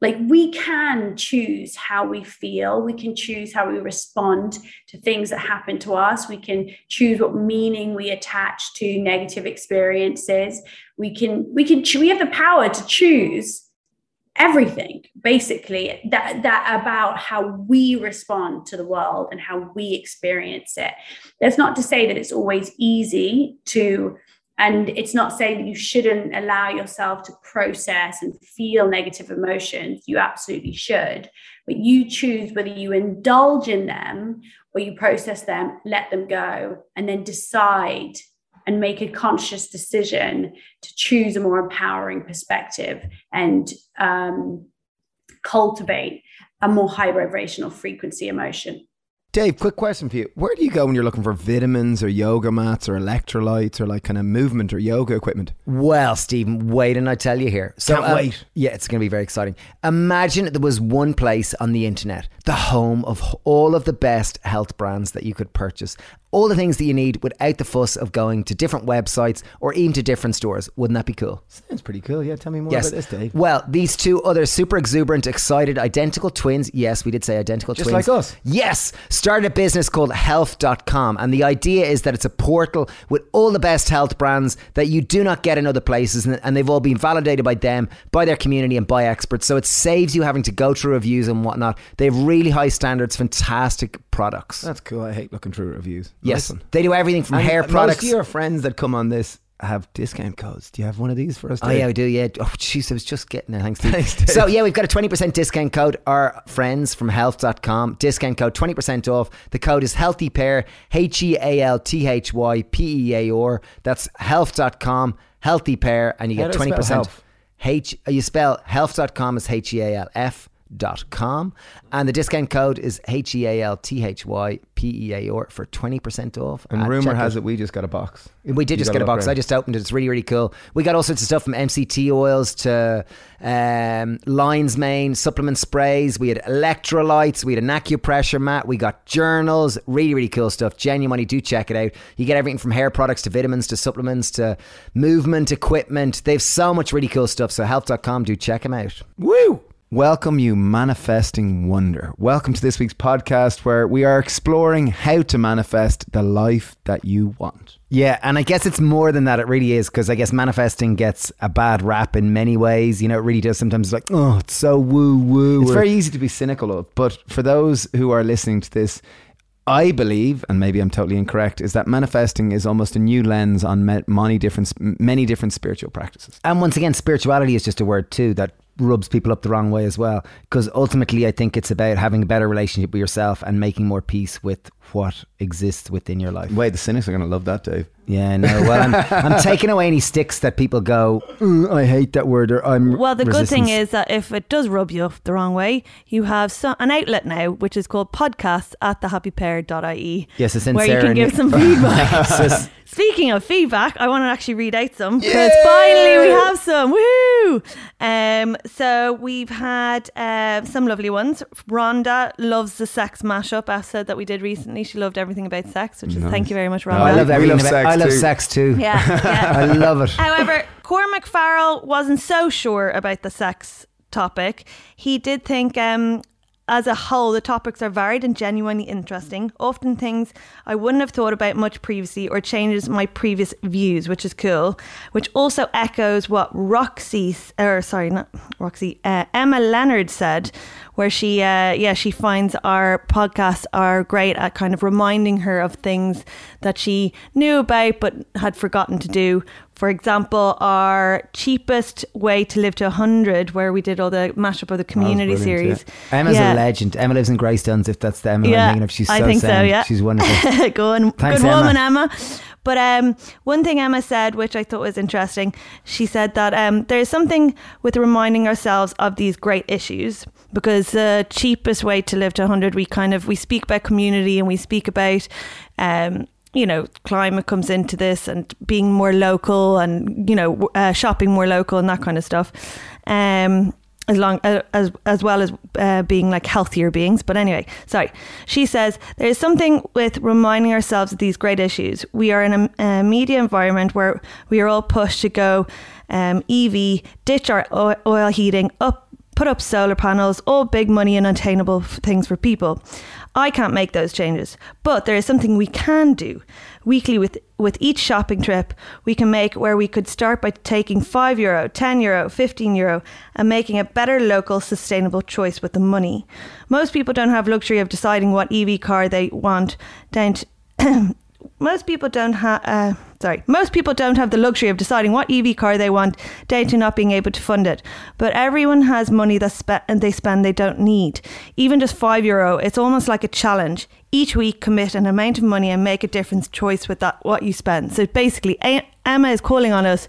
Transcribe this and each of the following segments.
like we can choose how we feel. We can choose how we respond to things that happen to us. We can choose what meaning we attach to negative experiences. We can we can we have the power to choose everything basically that that about how we respond to the world and how we experience it. That's not to say that it's always easy to and it's not saying that you shouldn't allow yourself to process and feel negative emotions. You absolutely should. But you choose whether you indulge in them or you process them, let them go, and then decide and make a conscious decision to choose a more empowering perspective and um, cultivate a more high vibrational frequency emotion. Dave, quick question for you. Where do you go when you're looking for vitamins or yoga mats or electrolytes or like kind of movement or yoga equipment? Well, Stephen, wait and I tell you here. So, Can't uh, wait. Yeah, it's going to be very exciting. Imagine there was one place on the internet, the home of all of the best health brands that you could purchase all the things that you need without the fuss of going to different websites or even to different stores. Wouldn't that be cool? Sounds pretty cool. Yeah, tell me more yes. about this, Dave. Well, these two other super exuberant, excited, identical twins. Yes, we did say identical Just twins. Just like us. Yes, started a business called healf.com. And the idea is that it's a portal with all the best health brands that you do not get in other places. And, and they've all been validated by them, by their community, and by experts. So it saves you having to go through reviews and whatnot. They have really high standards, fantastic products. That's cool. I hate looking through reviews. Yes, they do everything from and hair products. Most of your friends that come on this have discount codes. Do you have one of these for us? Dave? Oh yeah, we do. Yeah. Oh jeez, I was just getting it. Thanks, Steve. so yeah, we've got a twenty percent discount code. Our friends from Healf.com discount code twenty percent off. The code is Healthy Pair H E A L T H Y P E A R. That's Healf.com Healthy Pair, and you get twenty percent. H. You spell Healf.com as H E A L F dot com and the discount code is H E A L T H Y P E A R for 20% off. And rumor has it we just got a box. We did you just get a box. I just opened it. It's really, really cool. We got all sorts of stuff from MCT oils to um, Lion's Mane, supplement sprays. We had electrolytes. We had an acupressure mat. We got journals. Really, really cool stuff. Genuinely, do check it out. You get everything from hair products to vitamins to supplements to movement equipment. They've so much really cool stuff. So healf.com, do check them out. Woo! Welcome, you manifesting wonder. Welcome to this week's podcast where we are exploring how to manifest the life that you want. Yeah, and I guess it's more than that. It really is because I guess manifesting gets a bad rap in many ways. You know, it really does. Sometimes it's like, oh, it's so woo woo. It's very easy to be cynical of. But for those who are listening to this, I believe, and maybe I'm totally incorrect, is that manifesting is almost a new lens on many different, many different spiritual practices. And once again, spirituality is just a word too that rubs people up the wrong way as well. Because ultimately, I think it's about having a better relationship with yourself and making more peace with what exists within your life. Wait, the cynics are going to love that, Dave. Yeah, no. Well, I'm, I'm taking away any sticks that people go, mm, I hate that word, or I'm. Well, the resistance. good thing is that if it does rub you up the wrong way, you have so, an outlet now, which is called podcasts at thehappypair.ie. Yes, it's in where Sarah you can give some feedback. Speaking of feedback, I want to actually read out some because finally we have some. Woo! Um, so we've had uh, some lovely ones. Rhonda loves the sex mashup episode that we did recently. She loved everything about sex, which is nice. thank you very much, Rhonda. No, I love everything. Love about, I love too. sex too. Yeah, yeah. I love it. However, Cormac Farrell wasn't so sure about the sex topic. He did think um, as a whole, the topics are varied and genuinely interesting, often things I wouldn't have thought about much previously or changes my previous views, which is cool, which also echoes what Roxie, or sorry, not Roxie, uh, Emma Leonard said, where she, uh, yeah, she finds our podcasts are great at kind of reminding her of things that she knew about but had forgotten to do, for example, our cheapest way to live to 100, where we did all the mashup of the community series. Yeah. Emma's yeah. a legend. Emma lives in Greystones, if that's the Emma yeah, I'm thinking of. She's so I think sound. so, yeah. She's wonderful. Go on. Thanks, good Emma. woman, Emma. But um, one thing Emma said, which I thought was interesting, she said that um, there's something with reminding ourselves of these great issues because the cheapest way to live to 100, we kind of, we speak about community and we speak about um, you know, climate comes into this and being more local and, you know, uh, shopping more local and that kind of stuff. Um, as long uh, as as well as uh, being like healthier beings but anyway sorry she says there is something with reminding ourselves of these great issues we are in a, a media environment where we are all pushed to go um, ev ditch our oil heating up put up solar panels, all big money and unattainable things for people. I can't make those changes, but there is something we can do. Weekly with with each shopping trip, we can make where we could start by taking 5 euro, 10 euro, 15 euro and making a better local sustainable choice with the money. Most people don't have luxury of deciding what EV car they want Don't most people don't have uh, sorry most people don't have the luxury of deciding what ev car they want down to not being able to fund it but everyone has money that spe- and they spend they don't need even just five euro it's almost like a challenge each week commit an amount of money and make a different choice with that what you spend so basically a- emma is calling on us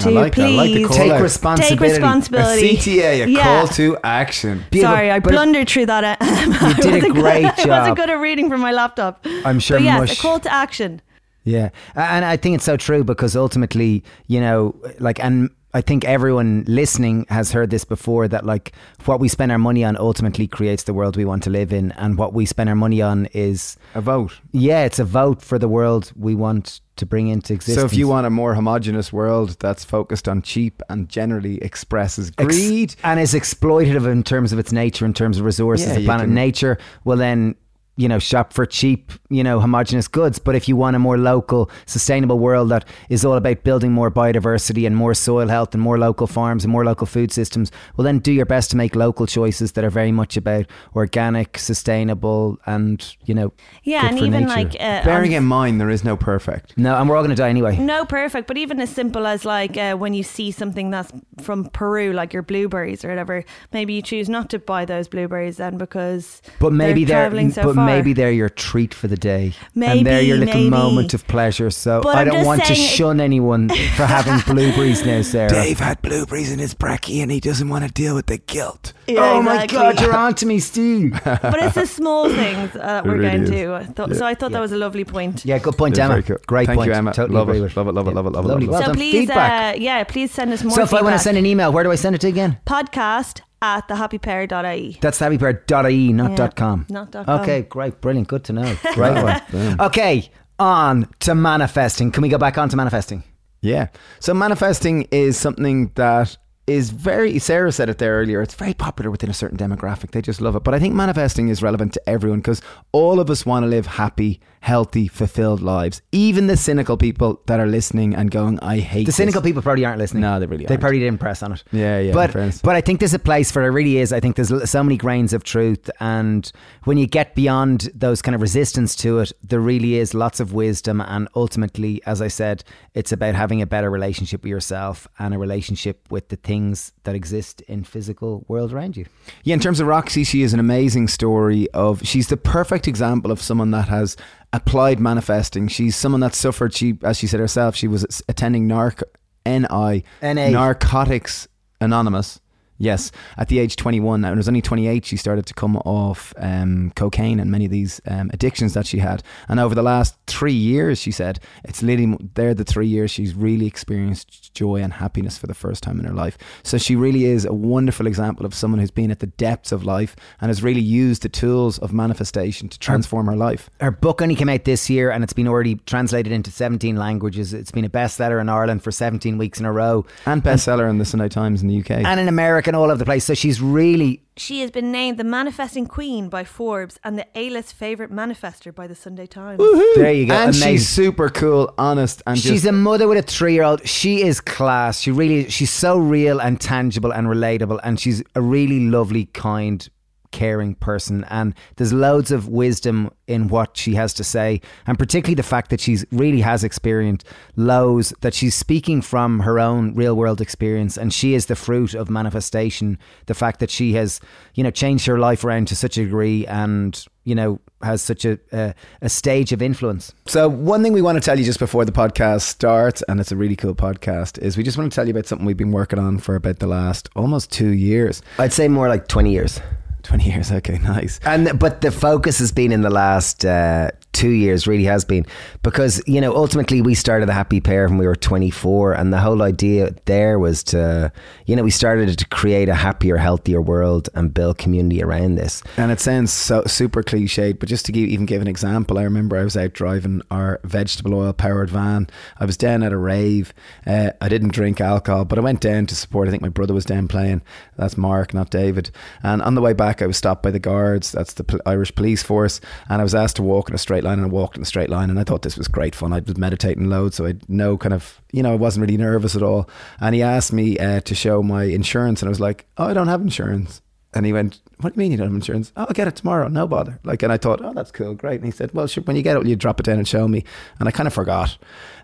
to like please like the call Take out. responsibility. take A CTA, a Yeah. call to action. Beautiful, Sorry, I blundered through that. Uh, you did a great I job. wasn't good at reading from my laptop. I'm sure But yes, mush- a call to action. Yeah, and I think it's so true because ultimately, you know, like, and I think everyone listening has heard this before that like what we spend our money on ultimately creates the world we want to live in, and what we spend our money on is A vote. yeah, it's a vote for the world we want to bring into existence. So if you want a more homogenous world that's focused on cheap and generally expresses Ex- greed, and is exploitative in terms of its nature, in terms of resources, Yeah, the planet, can- nature, well then. You know, shop for cheap, you know, homogenous goods. But if you want a more local, sustainable world that is all about building more biodiversity and more soil health and more local farms and more local food systems, well, then do your best to make local choices that are very much about organic, sustainable, and you know, Yeah, good and for even nature. like uh, bearing on- in mind there is no perfect. no, and we're all going to die anyway. no perfect, but even as simple as like uh, when you see something that's from Peru, like your blueberries or whatever, maybe you choose not to buy those blueberries then because But maybe they're they're, traveling so but far. maybe they're your treat for the day, and they're your little maybe. moment of pleasure. So But I don't want to shun anyone for having blueberries now, Sarah. Dave had blueberries in his brekkie and he doesn't want to deal with the guilt. Yeah, oh my. God, you're on to me, Steve. but it's the small things uh, that we're really going is. to. I thought, So I thought that was a lovely point. yeah, good point, Emma. cool. Great Thank point. you, Emma. Totally Love agree it, love it, love it, love it, love it, Lovely. love it. Well so done. please, uh, yeah, please send us more. so if I want to send an email, where do I send it to again? podcast at thehappypair.ie. That's happypair.ie, not Yeah, dot .com. not dot com. Okay, great, brilliant, good to know. Great one. Okay, on to manifesting. Can we go back on to manifesting? Yeah. So manifesting is something that is very Sarah said it there earlier. It's very popular within a certain demographic. They just love it. But I think manifesting is relevant to everyone because all of us want to live happy, healthy, fulfilled lives. Even the cynical people that are listening and going, I hate The this." cynical people probably aren't listening. No, they really They aren't. probably didn't press on it. Yeah, yeah, But but I think there's a place for it. Really is. I think there's l- so many grains of truth, and when you get beyond those kind of resistance to it, there really is lots of wisdom. And ultimately, as I said, it's about having a better relationship with yourself and a relationship with the things that exist in physical world around you. Yeah, in terms of Roxie, she is an amazing story of she's the perfect example of someone that has applied manifesting. She's someone that suffered she as she said herself, she was attending narc NI NA. Narcotics Anonymous. Yes, at the age 21, and it was only 28, she started to come off um, cocaine and many of these um, addictions that she had. And over the last three years, she said, it's literally, they're the three years she's really experienced joy and happiness for the first time in her life. So she really is a wonderful example of someone who's been at the depths of life and has really used the tools of manifestation to transform her life. Her book only came out this year, and it's been already translated into 17 languages. It's been a bestseller in Ireland for 17 weeks in a row, And bestseller in the Sunday Times in the UK. and in America and all over the place. So she's really She has been named the Manifesting Queen by Forbes and the A-list favorite manifester by the Sunday Times. there. You go. and Amazing. she's super cool, honest, and She's just a mother with a three-year-old. She is class. She really, she's so real and tangible and relatable, and she's a really lovely, kind, caring person. And there's loads of wisdom in what she has to say, and particularly the fact that she's really has experienced lows. That she's speaking from her own real-world experience, and she is the fruit of manifestation. The fact that she has, you know, changed her life around to such a degree, and you know, has such a a, a stage of influence. So, one thing we want to tell you just before the podcast starts, and it's a really cool podcast, is we just want to tell you about something we've been working on for about the last almost two years. I'd say more like 20 years. 20 years, okay, nice. And but the focus has been in the last uh, two years really has been. Because you know ultimately we started the happy pair when we were 24 and the whole idea there was to you know we started to create a happier healthier world and build community around this. And it sounds so super cliched but just to give, even give an example I remember I was out driving our vegetable oil powered van. I was down at a rave. Uh, I didn't drink alcohol but I went down to support I think my brother was down playing. That's Mark not David. And on the way back I was stopped by the guards. That's the Irish police force. And I was asked to walk in a straight line and I walked in a straight line and I thought this was great fun. I was meditating loads, so I no kind of you know I wasn't really nervous at all. And he asked me uh, to show my insurance, and I was like, oh, I don't have insurance. And he went, What do you mean you don't have insurance? Oh, I'll get it tomorrow, no bother. Like, and I thought, Oh, that's cool, great. And he said, Well, when you get it, you drop it down and show me? And I kind of forgot.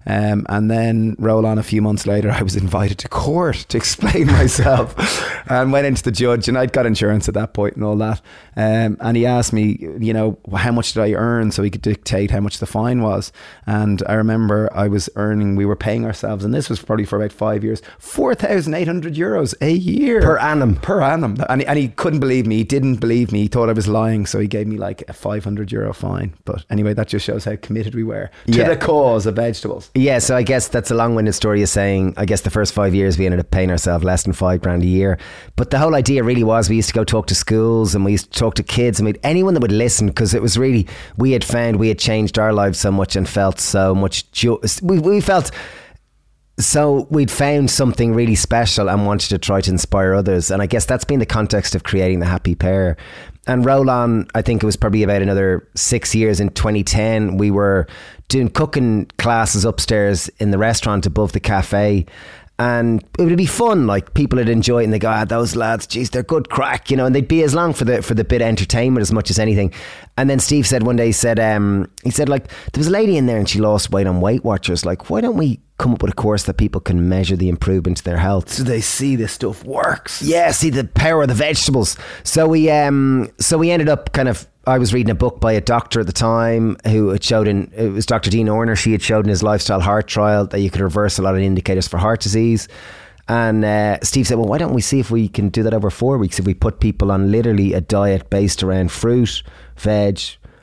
Um, and then roll on a few months later, I was invited to court to explain myself and went into the judge. And I'd got insurance at that point and all that. Um, and he asked me, you know, how much did I earn so he could dictate how much the fine was. And I remember I was earning, we were paying ourselves, and this was probably for about five years, 4,800 euros a year per annum. Per annum. And, and he couldn't believe me. He didn't believe me. He thought I was lying. So he gave me like a 500 euro fine. But anyway, that just shows how committed we were to yeah. the cause of vegetables. Yeah, so I guess that's a long winded story of saying, I guess the first five years we ended up paying ourselves less than five grand a year. But the whole idea really was we used to go talk to schools and we used to talk to kids and we anyone that would listen because it was really, we had found we had changed our lives so much and felt so much, jo- we, we felt so we'd found something really special and wanted to try to inspire others. And I guess that's been the context of creating the happy pair. And roll on, I think it was probably about another six years in 2010. We were doing cooking classes upstairs in the restaurant above the cafe and it would be fun. Like people would enjoy it, and they go, ah, "Those lads, geez, they're good crack," you know. And they'd be as long for the for the bit of entertainment as much as anything. And then Steve said one day, he said, um, he said like there was a lady in there and she lost weight on Weight Watchers. Like, why don't we come up with a course that people can measure the improvement to their health? So they see this stuff works. Yeah, see the power of the vegetables. So we um, so we ended up kind of I was reading a book by a doctor at the time who had showed in it was Dr. Dean Ornish. She had showed in his lifestyle heart trial that you could reverse a lot of indicators for heart disease. And uh, Steve said, "Well, why don't we see if we can do that over four weeks? If we put people on literally a diet based around fruit, veg,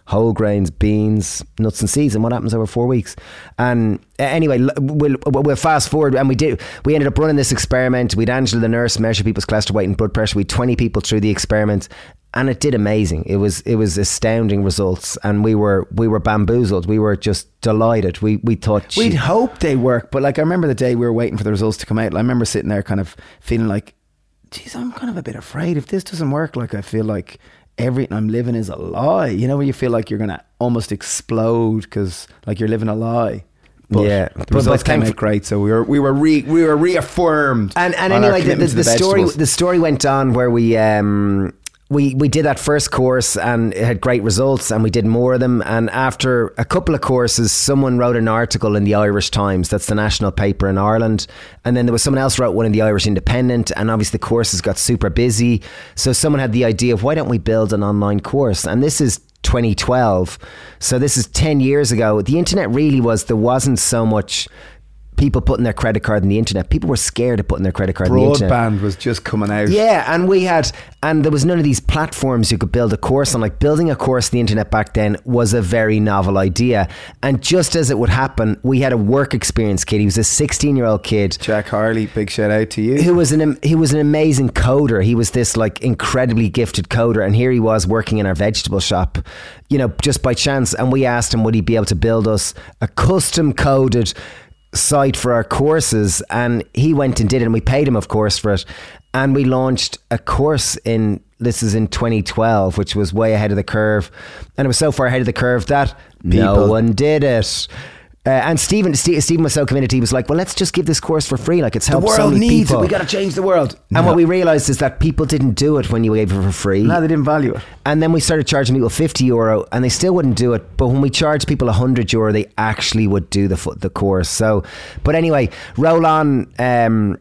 whole grains, beans, nuts and seeds, and what happens over four weeks. And uh, anyway, we'll, we'll fast forward, and we did. We ended up running this experiment. We'd Angela, the nurse, measure people's cholesterol weight and blood pressure. We had twenty people through the experiment, and it did amazing. It was it was astounding results, and we were we were bamboozled. We were just delighted. We we thought we'd hope they work, but like I remember the day we were waiting for the results to come out. I remember sitting there, kind of feeling like, geez, I'm kind of a bit afraid if this doesn't work. Like I feel like everything I'm living is a lie. You know, where you feel like you're gonna almost explode because like you're living a lie. But yeah, the results but came out great, so we were we were re, we were reaffirmed. And and anyway, the, the, the, the story the story went on where we um we we did that first course and it had great results and we did more of them. And after a couple of courses someone wrote an article in the Irish Times that's the national paper in Ireland. And then there was someone else wrote one in the Irish Independent and obviously the courses got super busy. So someone had the idea of why don't we build an online course? And this is 2012 so this is 10 years ago. The internet really was there wasn't so much people putting their credit card in the internet. People were scared of putting their credit card Broadband in the internet. Broadband was just coming out. Yeah, and we had, and there was none of these platforms you could build a course on. Like building a course on the internet back then was a very novel idea. And just as it would happen, we had a work experience kid. He was a 16 year old kid. Jack Harley, big shout out to you. Who was an he was an amazing coder. He was this like incredibly gifted coder, and here he was working in our vegetable shop. You know, just by chance, and we asked him would he be able to build us a custom coded site for our courses and he went and did it and we paid him of course for it and we launched a course in this is in 2012 which was way ahead of the curve and it was so far ahead of the curve that People. no one did it uh, and Stephen, Stephen was so committed. He was like, "Well, let's just give this course for free. Like it's helped the world so many needs people. it. We got to change the world." And what we realized is that people didn't do it when you gave it for free. No, they didn't value it. And then we started charging people fifty euro, and they still wouldn't do it. But when we charged people hundred euro, they actually would do the the course. So, but anyway, roll on. Um,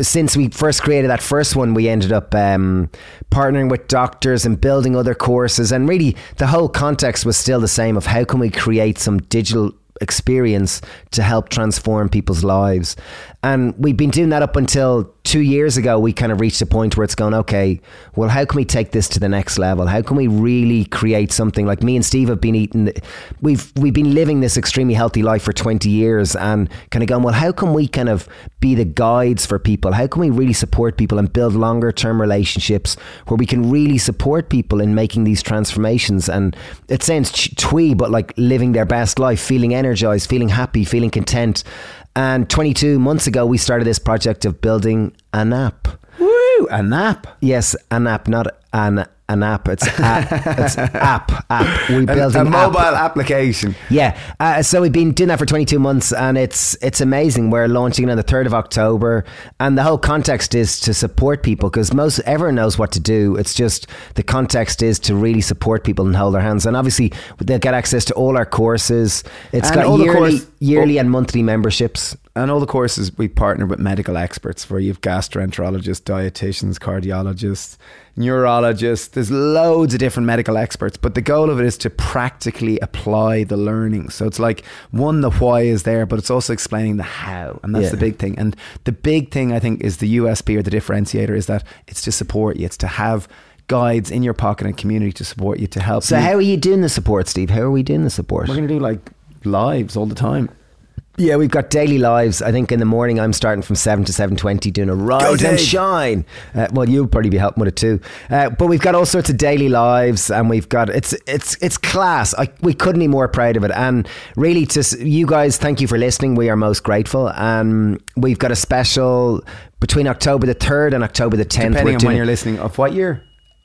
since we first created that first one, we ended up um, partnering with doctors and building other courses. And really, the whole context was still the same of how can we create some digital experience to help transform people's lives. And we've been doing that up until two years ago. We kind of reached a point where it's going, okay, well, how can we take this to the next level? How can we really create something like me and Steve have been eating? We've we've been living this extremely healthy life for twenty years, and kind of going, well, how can we kind of be the guides for people? How can we really support people and build longer term relationships where we can really support people in making these transformations? And it sounds twee, but like living their best life, feeling energized, feeling happy, feeling content. And 22 months ago, we started this project of building an app. Woo! An app? Yes, an app, not an an app. It's a, it's app app. We built a, a mobile app. application. Yeah. Uh, so we've been doing that for 22 months, and it's it's amazing. We're launching on the 3rd of October, and the whole context is to support people because most everyone knows what to do. It's just the context is to really support people and hold their hands. And obviously, they'll get access to all our courses. It's and got yearly, course, yearly oh, and monthly memberships. And all the courses we partner with medical experts, where you've gastroenterologists, dietitians, cardiologists neurologists. There's loads of different medical experts, but the goal of it is to practically apply the learning. So it's like one, the why is there, but it's also explaining the how, and that's yeah. the big thing. And the big thing I think is the USP or the differentiator is that it's to support you. It's to have guides in your pocket and community to support you to help. So you. how are you doing the support, Steve? How are we doing the support? We're going to do like lives all the time. Yeah, we've got daily lives. I think in the morning I'm starting from seven to seven twenty, doing a rise and shine. Uh, well, you'll probably be helping with it too. Uh, but we've got all sorts of daily lives, and we've got it's it's it's class. I, we couldn't be more proud of it. And really, to you guys, thank you for listening. We are most grateful. And um, we've got a special between October the third and October the tenth. Depending on when you're listening, of what year?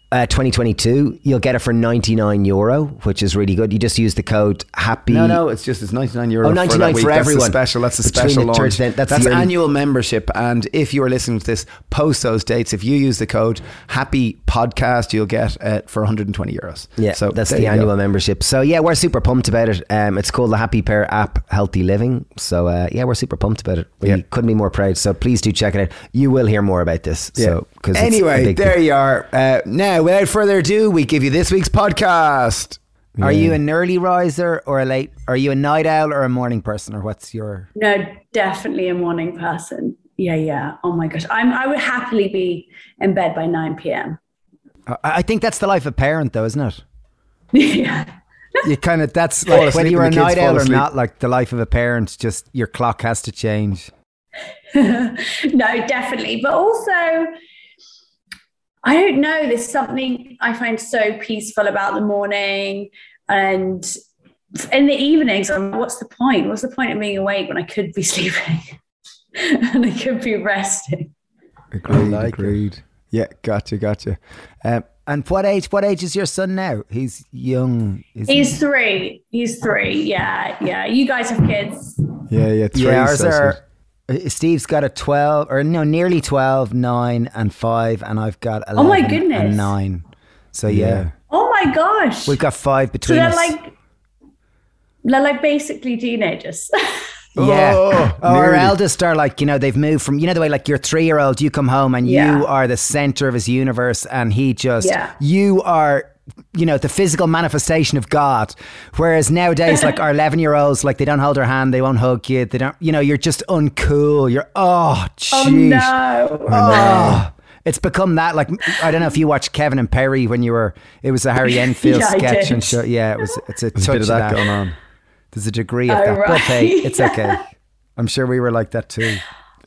Uh, 2022, you'll get it for 99 euro, which is really good. You just use the code happy. No, no, it's just it's 99 euro. Oh, 99 for, for everyone. That's a special. That's a Between special launch. Then, that's, that's annual membership. And if you are listening to this post those dates, if you use the code happy podcast, you'll get it for 120 euros. Yeah, so that's the annual go. membership. So yeah, we're super pumped about it. Um, it's called the Happy Pair app, Healthy Living. So uh, yeah, we're super pumped about it. We yeah. couldn't be more proud. So please do check it out. You will hear more about this. Yeah. So because anyway, there thing. you are. Uh, now, without further ado we give you this week's podcast. Are you an early riser or a late? Are you a night owl or a morning person, or what's your? No, definitely a morning person. Yeah, yeah. Oh my gosh, I'm. I would happily be in bed by nine p.m. I think that's the life of a parent, though, isn't it? yeah. You kind of that's like when you're a night owl or not. Like the life of a parent, just your clock has to change. no, definitely, but also I don't know. There's something I find so peaceful about the morning and in the evenings. I'm, what's the point? What's the point of being awake when I could be sleeping and I could be resting? Agreed. Like agreed. It. Yeah, gotcha, gotcha. Um, and what age? What age is your son now? He's young. He's he? three. He's three. Yeah, yeah. You guys have kids. Yeah, yeah. Three. Yeah, ours are uh, Uh, Steve's got a 12 or no, nearly 12, 9 and 5 and I've got 11 oh my goodness. and 9. So yeah. yeah. Oh my gosh. We've got 5 between so they're us. like they're like basically teenagers. yeah. Oh, our eldest are like, you know, they've moved from, you know, the way like your three year old, you come home and yeah. you are the center of his universe and he just, yeah. you are you know the physical manifestation of God. Whereas nowadays, like our eleven year olds, like they don't hold their hand, they won't hug you, they don't. You know, you're just uncool. You're oh, oh jeez. Oh no. Oh. It's become that like I don't know if you watched Kevin and Perry when you were it was a Harry Enfield yeah, sketch and show yeah it was it's a touch a bit of that, that, going on. There's a degree of oh, that, right. but hey, it's okay. I'm sure we were like that too.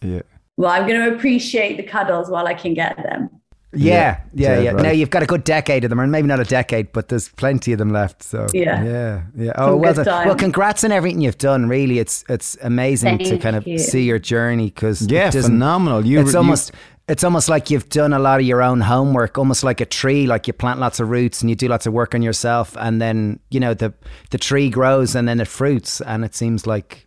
Yeah. Well, I'm going to appreciate the cuddles while I can get them. Yeah, yeah, yeah. yeah. Right. Now you've got a good decade of them, or maybe not a decade, but there's plenty of them left. So yeah, yeah, yeah. Oh, well done. Well, congrats on everything you've done. Really, it's it's amazing Thank to kind of you. see your journey because yeah, phenomenal. You, it's you, almost it's almost like you've done a lot of your own homework, almost like a tree. Like you plant lots of roots and you do lots of work on yourself, and then you know the the tree grows and then it fruits, and it seems like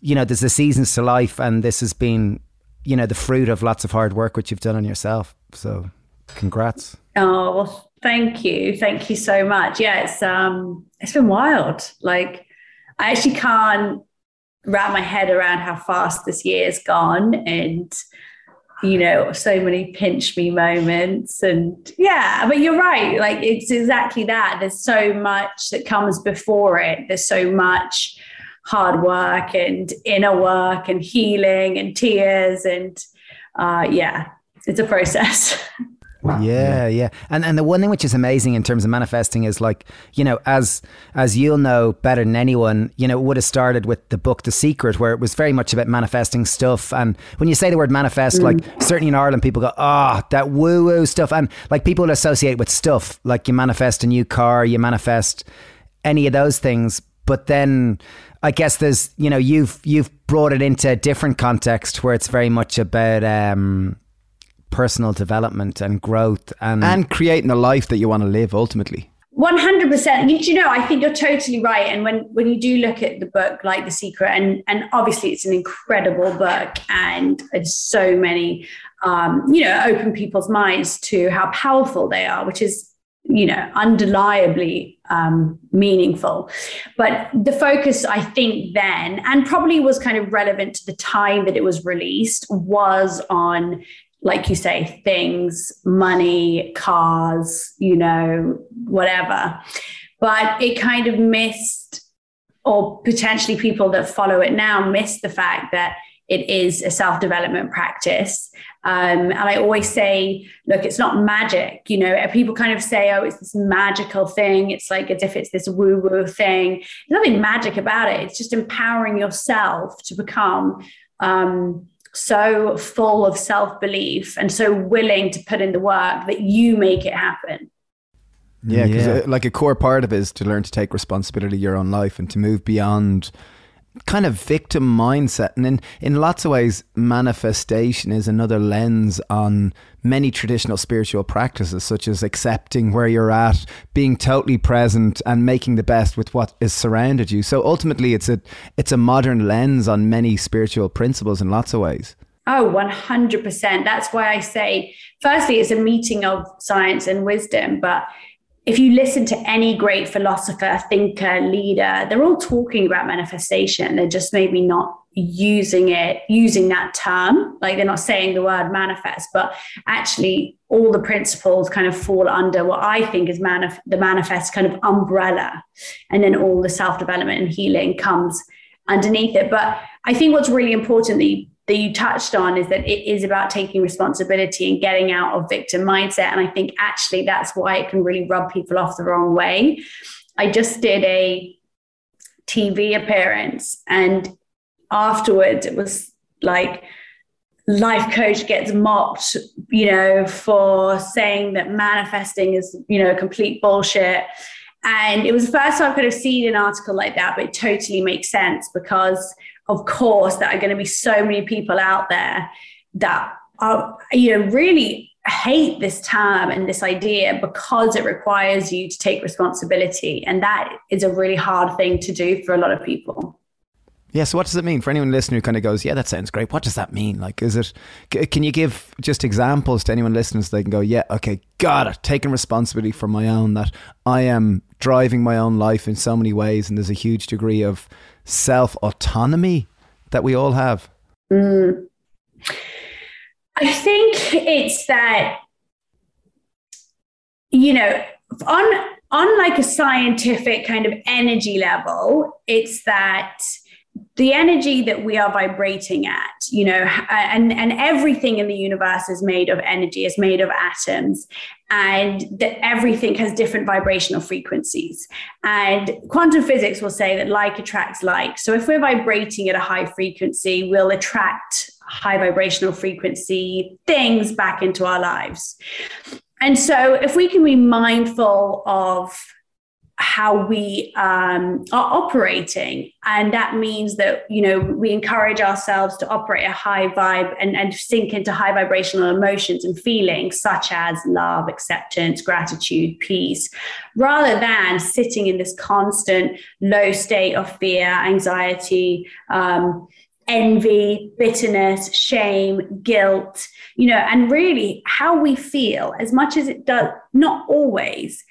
you know there's the seasons to life, and this has been you know the fruit of lots of hard work which you've done on yourself. So, congrats. Oh well, thank you, thank you so much. Yeah, it's um, it's been wild. Like, I actually can't wrap my head around how fast this year's gone, and you know, so many pinch me moments. And yeah, but you're right. Like, it's exactly that. There's so much that comes before it. There's so much hard work and inner work and healing and tears and uh, yeah, it's a process. Yeah, yeah. And and the one thing which is amazing in terms of manifesting is like, you know, as as you'll know better than anyone, you know, it would have started with the book The Secret, where it was very much about manifesting stuff. And when you say the word manifest, mm. like certainly in Ireland, people go, Ah, oh, that woo woo stuff. And like people associate with stuff. Like you manifest a new car, you manifest any of those things. But then I guess there's you know, you've you've brought it into a different context where it's very much about um personal development and growth and and creating a life that you want to live ultimately. 100% you, you know i think you're totally right. And when when you do look at the book like the secret and and obviously it's an incredible book and it's so many um, you know open people's minds to how powerful they are which is you know undeniably um, meaningful. But the focus i think then and probably was kind of relevant to the time that it was released was on like you say, things, money, cars, you know, whatever. But it kind of missed, or potentially people that follow it now miss the fact that it is a self development practice. Um, and I always say, look, it's not magic. You know, people kind of say, oh, it's this magical thing. It's like as if it's this woo woo thing. There's nothing magic about it. It's just empowering yourself to become um, so full of self belief and so willing to put in the work that you make it happen. Yeah, because yeah. Uh, like a core part of it is to learn to take responsibility of your own life and to move beyond kind of victim mindset. And in, in lots of ways, manifestation is another lens on many traditional spiritual practices, such as accepting where you're at, being totally present, and making the best with what is surrounded you. So ultimately, it's a it's a modern lens on many spiritual principles in lots of ways. Oh, 100%. That's why I say, firstly, it's a meeting of science and wisdom, but if you listen to any great philosopher, thinker, leader, they're all talking about manifestation. They're just maybe not using it, using that term. Like they're not saying the word manifest, but actually all the principles kind of fall under what I think is manif- the manifest kind of umbrella. And then all the self development and healing comes underneath it. But I think what's really important that you that you touched on is that it is about taking responsibility and getting out of victim mindset. And I think actually that's why it can really rub people off the wrong way. I just did a TV appearance, and afterwards it was like, life coach gets mocked, you know, for saying that manifesting is, you know, complete bullshit. And it was the first time I've kind of seen an article like that, but it totally makes sense because of course, there are going to be so many people out there that are, you know, really hate this term and this idea because it requires you to take responsibility. And that is a really hard thing to do for a lot of people. Yeah, so what does it mean for anyone listening who kind of goes, "Yeah, that sounds great." What does that mean? Like, is it? Can you give just examples to anyone listening so they can go, "Yeah, okay, got it." Taking responsibility for my own that I am driving my own life in so many ways, and there's a huge degree of self autonomy that we all have? Mm. I think it's that, you know, on on like a scientific kind of energy level, it's that the energy that we are vibrating at you know uh, and and everything in the universe is made of energy is made of atoms and that everything has different vibrational frequencies. And quantum physics will say that like attracts like. So if we're vibrating at a high frequency we'll attract high vibrational frequency things back into our lives. And so if we can be mindful of how we um, are operating. And that means that you know we encourage ourselves to operate a high vibe and, and sink into high vibrational emotions and feelings such as love acceptance gratitude peace rather than sitting in this constant low state of fear anxiety um, envy bitterness shame guilt you know and really how we feel as much as it does not always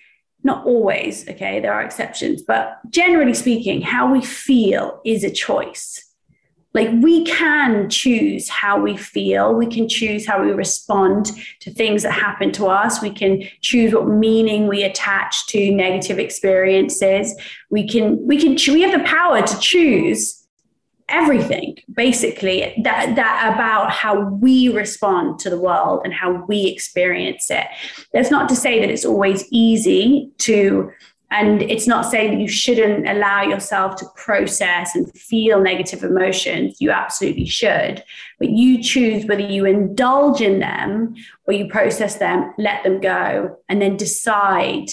not always, okay, there are exceptions, but generally speaking, how we feel is a choice. like we can choose how we feel. We can choose how we respond to things that happen to us. We can choose what meaning we attach to negative experiences. We can we can we have the power to choose everything basically that that about how we respond to the world and how we experience it that's not to say that it's always easy to and it's not saying that you shouldn't allow yourself to process and feel negative emotions. You absolutely should. But you choose whether you indulge in them or you process them, let them go, and then decide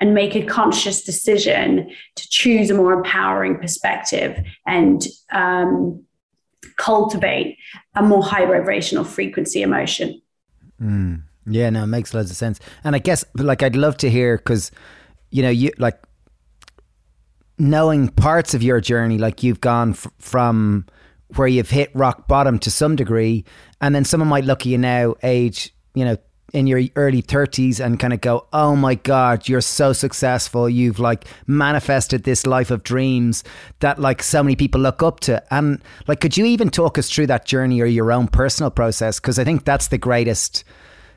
and make a conscious decision to choose a more empowering perspective and um, cultivate a more high vibrational frequency emotion. Mm. Yeah, no, it makes loads of sense. And I guess, like, I'd love to hear because you know, you like knowing parts of your journey, like you've gone f- from where you've hit rock bottom to some degree, and then someone might look at you now, age, you know, in your early 30s and kind of go, oh my God, you're so successful. You've like manifested this life of dreams that like so many people look up to. And like, could you even talk us through that journey or your own personal process? Because I think that's the greatest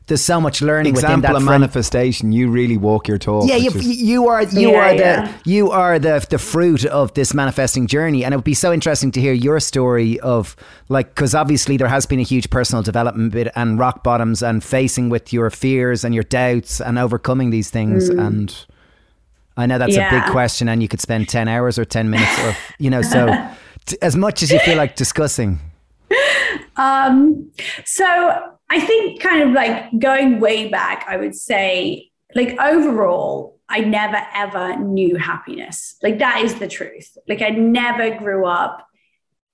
there's so much learning Example within that of manifestation. You really walk your talk. Yeah, you, is- you are you Yeah, are the yeah. you are the the fruit of this manifesting journey, and it would be so interesting to hear your story of like because obviously there has been a huge personal development bit and rock bottoms and facing with your fears and your doubts and overcoming these things mm. and. I know that's a big question, and you could spend ten hours or ten minutes, or you know. So, t- as much as you feel like discussing, Um, so I think kind of like going way back, I would say like overall, I never ever knew happiness. Like that is the truth. Like I never grew up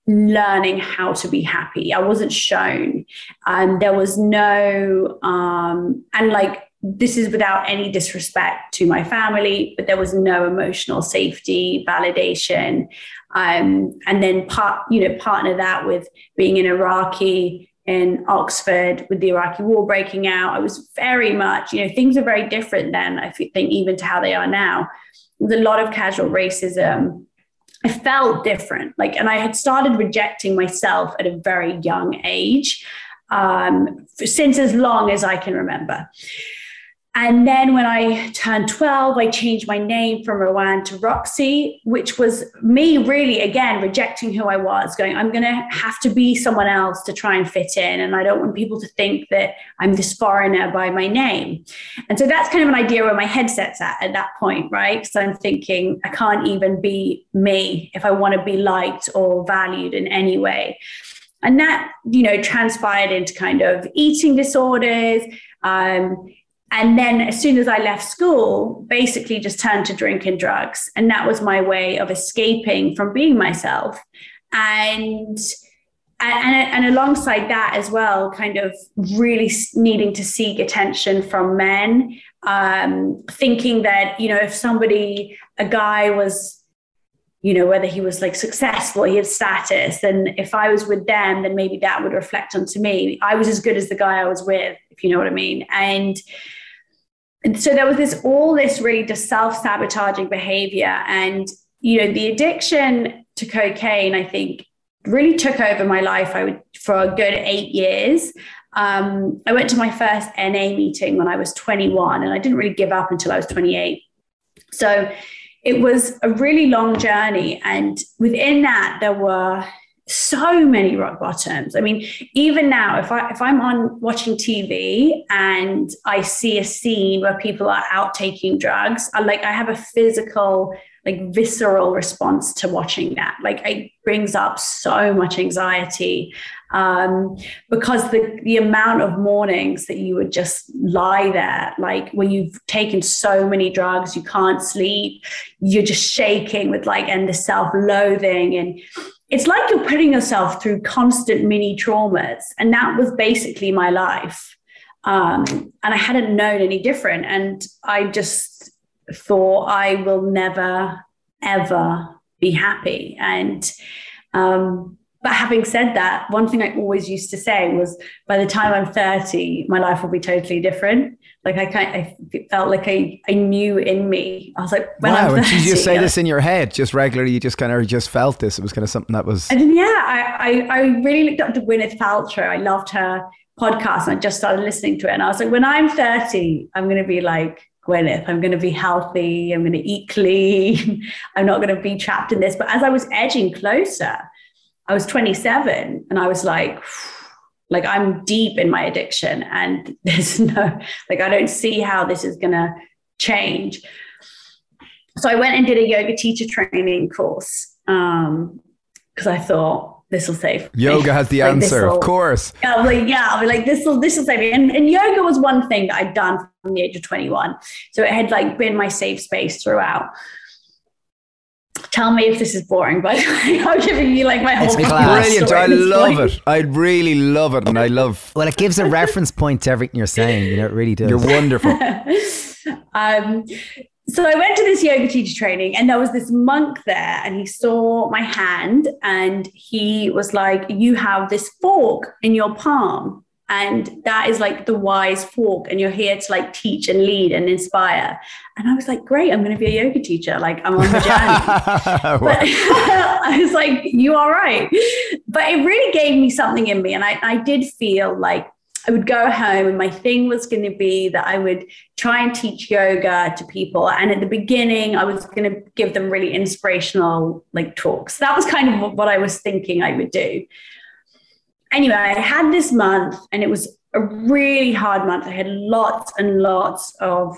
learning how to be happy. I wasn't shown. Um, there was no, um, and like this is without any disrespect to my family, but there was no emotional safety, validation. Um, and then part, you know, partner that with being an Iraqi in Oxford with the Iraqi war breaking out. I was very much, you know, things are very different then, I think, even to how they are now. There's a lot of casual racism. I felt different. Like, and I had started rejecting myself at a very young age, um, since as long as I can remember. And then when I turned 12, I changed my name from Rowan to Roxie, which was me really, again, rejecting who I was, going, I'm going to have to be someone else to try and fit in. And I don't want people to think that I'm this foreigner by my name. And so that's kind of an idea where my headset's at at that point, right? So I'm thinking, I can't even be me if I want to be liked or valued in any way. And that, you know, transpired into kind of eating disorders. Um, and then as soon as I left school, basically just turned to drink and drugs. And that was my way of escaping from being myself. And and, and alongside that as well, kind of really needing to seek attention from men, um, thinking that, you know, if somebody, a guy was, you know, whether he was like successful, he had status, and if I was with them, then maybe that would reflect onto me. I was as good as the guy I was with, if you know what I mean. And and so there was this all this really just self-sabotaging behavior. And you know the addiction to cocaine i think really took over my life. I would for a good eight years. Um, i went to my first na meeting when i was 21 and i didn't really give up until i was 28 so it was a really long journey. And within that there were so many rock bottoms. I mean, even now, if I if I'm on watching TV and I see a scene where people are out taking drugs, I like I have a physical, like visceral response to watching that. Like it brings up so much anxiety um, because the the amount of mornings that you would just lie there, like when you've taken so many drugs, you can't sleep, you're just shaking with like and the self loathing and it's like you're putting yourself through constant mini traumas. And that was basically my life. Um, and I hadn't known any different. And I just thought I will never, ever be happy. And, um, but having said that, one thing I always used to say was by the time I'm 30, my life will be totally different. Like I kind I felt like I, I knew in me. I was like, when wow, I'm 30, you just say this in your head, just regularly, you just kind of just felt this. It was kind of something that was. And yeah, I, I, I really looked up to Gwyneth Paltrow. I loved her podcast and I just started listening to it. And I was like, when I'm 30, I'm going to be like Gwyneth. I'm going to be healthy. I'm going to eat clean. I'm not going to be trapped in this. But as I was edging closer, I was 27 and I was like, like I'm deep in my addiction and there's no, like, I don't see how this is going to change. So I went and did a yoga teacher training course because um, I thought this will save. Yoga has the like, answer, of course. Yeah, like, yeah, I'll be like, this will this will save me. And, and yoga was one thing that I'd done from the age of 21. So it had like been my safe space throughout. Tell me if this is boring, but I'm giving you like my whole. It's brilliant. I love it. I really love it, and I love. Well, it gives a reference point to everything you're saying. You know, it really does. You're wonderful. um, so I went to this yoga teacher training, and there was this monk there, and he saw my hand, and he was like, "You have this fork in your palm." And that is like the wise fork and you're here to like teach and lead and inspire. And i was like great i'm going to be a yoga teacher. Like i'm on the journey. I was like you are right. But it really gave me something in me and I, I did feel like I would go home and my thing was going to be that I would try and teach yoga to people. And at the beginning, I was going to give them really inspirational like talks. That was kind of what I was thinking I would do anyway, I had this month and it was a really hard month. I had lots and lots of,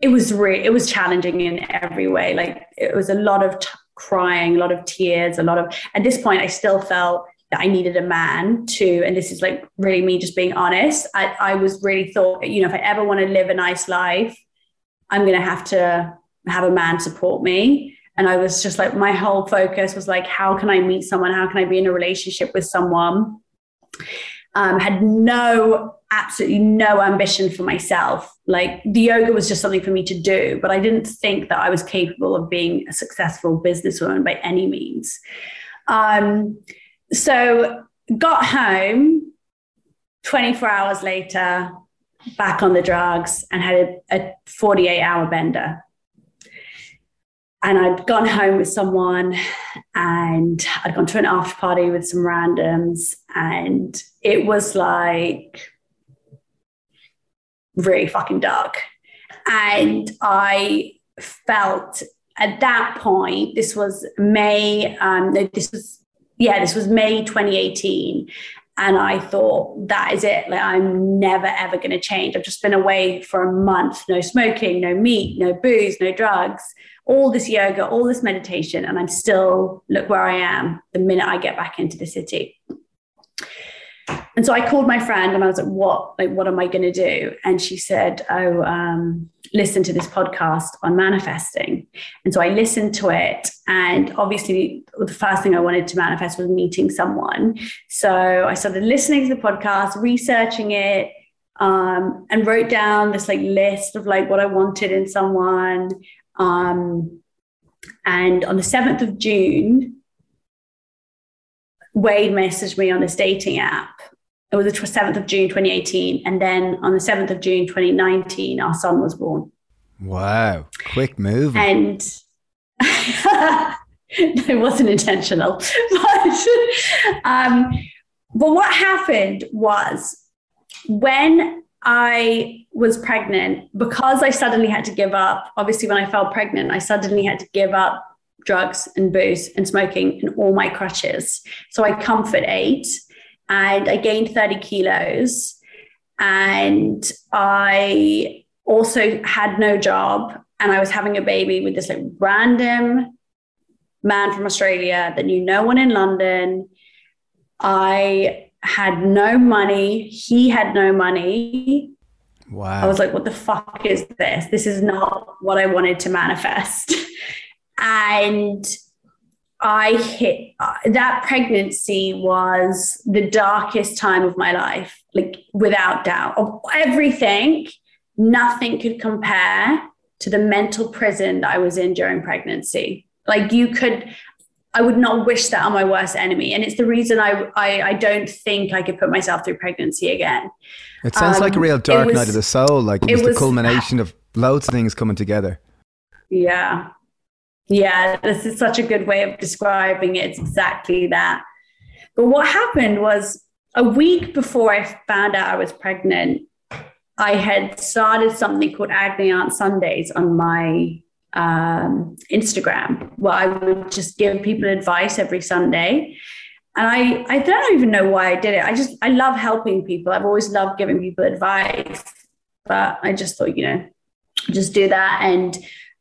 it was really, it was challenging in every way. Like it was a lot of t- crying, a lot of tears, a lot of, at this point, I still felt that I needed a man to, and this is like really me just being honest. I, I was really thought, you know, if I ever want to live a nice life, I'm going to have to have a man support me. And I was just like, my whole focus was like, how can I meet someone? How can I be in a relationship with someone um, had no, absolutely no ambition for myself. Like the yoga was just something for me to do, but I didn't think that I was capable of being a successful businesswoman by any means. Um, so got home 24 hours later, back on the drugs and had a, a 48 hour bender and I'd gone home with someone and I'd gone to an after party with some randoms and it was like really fucking dark. And I felt at that point, this was May, um, this was, yeah, this was May 2018. And I thought, that is it. Like, I'm never, ever going to change. I've just been away for a month no smoking, no meat, no booze, no drugs all this yoga, all this meditation, and I'm still look where I am the minute I get back into the city. And so I called my friend and I was like, what, like, what am I going to do? And she said, oh, um, listen to this podcast on manifesting. And so I listened to it. And obviously, the first thing I wanted to manifest was meeting someone. So I started listening to the podcast, researching it, um, and wrote down this like list of like what I wanted in someone. Um, and on the 7th of June, Wade messaged me on this dating app. It was the 7th of June, 2018. And then on the 7th of June, 2019, our son was born. Wow. Quick move. And it wasn't intentional. But, um, but what happened was when I was pregnant, because I suddenly had to give up, obviously, when I fell pregnant, I suddenly had to give up drugs and booze and smoking and all my crutches. So I comfort ate and I gained 30 kilos. And I also had no job and I was having a baby with this like random man from Australia that knew no one in London. I had no money. He had no money. Wow. I was like, what the fuck is this? This is not what I wanted to manifest. and I hit uh, that pregnancy was the darkest time of my life, like without doubt. Of everything, nothing could compare to the mental prison that I was in during pregnancy. Like you could, I would not wish that on my worst enemy. And it's the reason I, I, I don't think I could put myself through pregnancy again. It sounds um, like a real um, dark was, night of the soul. Like it was, it was the culmination of loads of things coming together. Yeah. Yeah. This is such a good way of describing it. It's exactly that. But what happened was a week before I found out I was pregnant, I had started something called Agony Aunt Sundays on my um, Instagram, where I would just give people advice every Sunday. And I, I don't even know why I did it. I just, I love helping people. I've always loved giving people advice, but I just thought, you know, just do that. And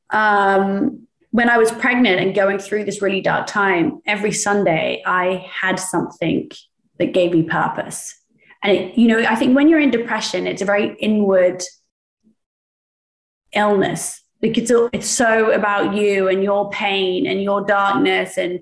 um, when I was pregnant and going through this really dark time, every Sunday I had something that gave me purpose. And, it, you know, I think when you're in depression, it's a very inward illness. Like it's, it's so about you and your pain and your darkness and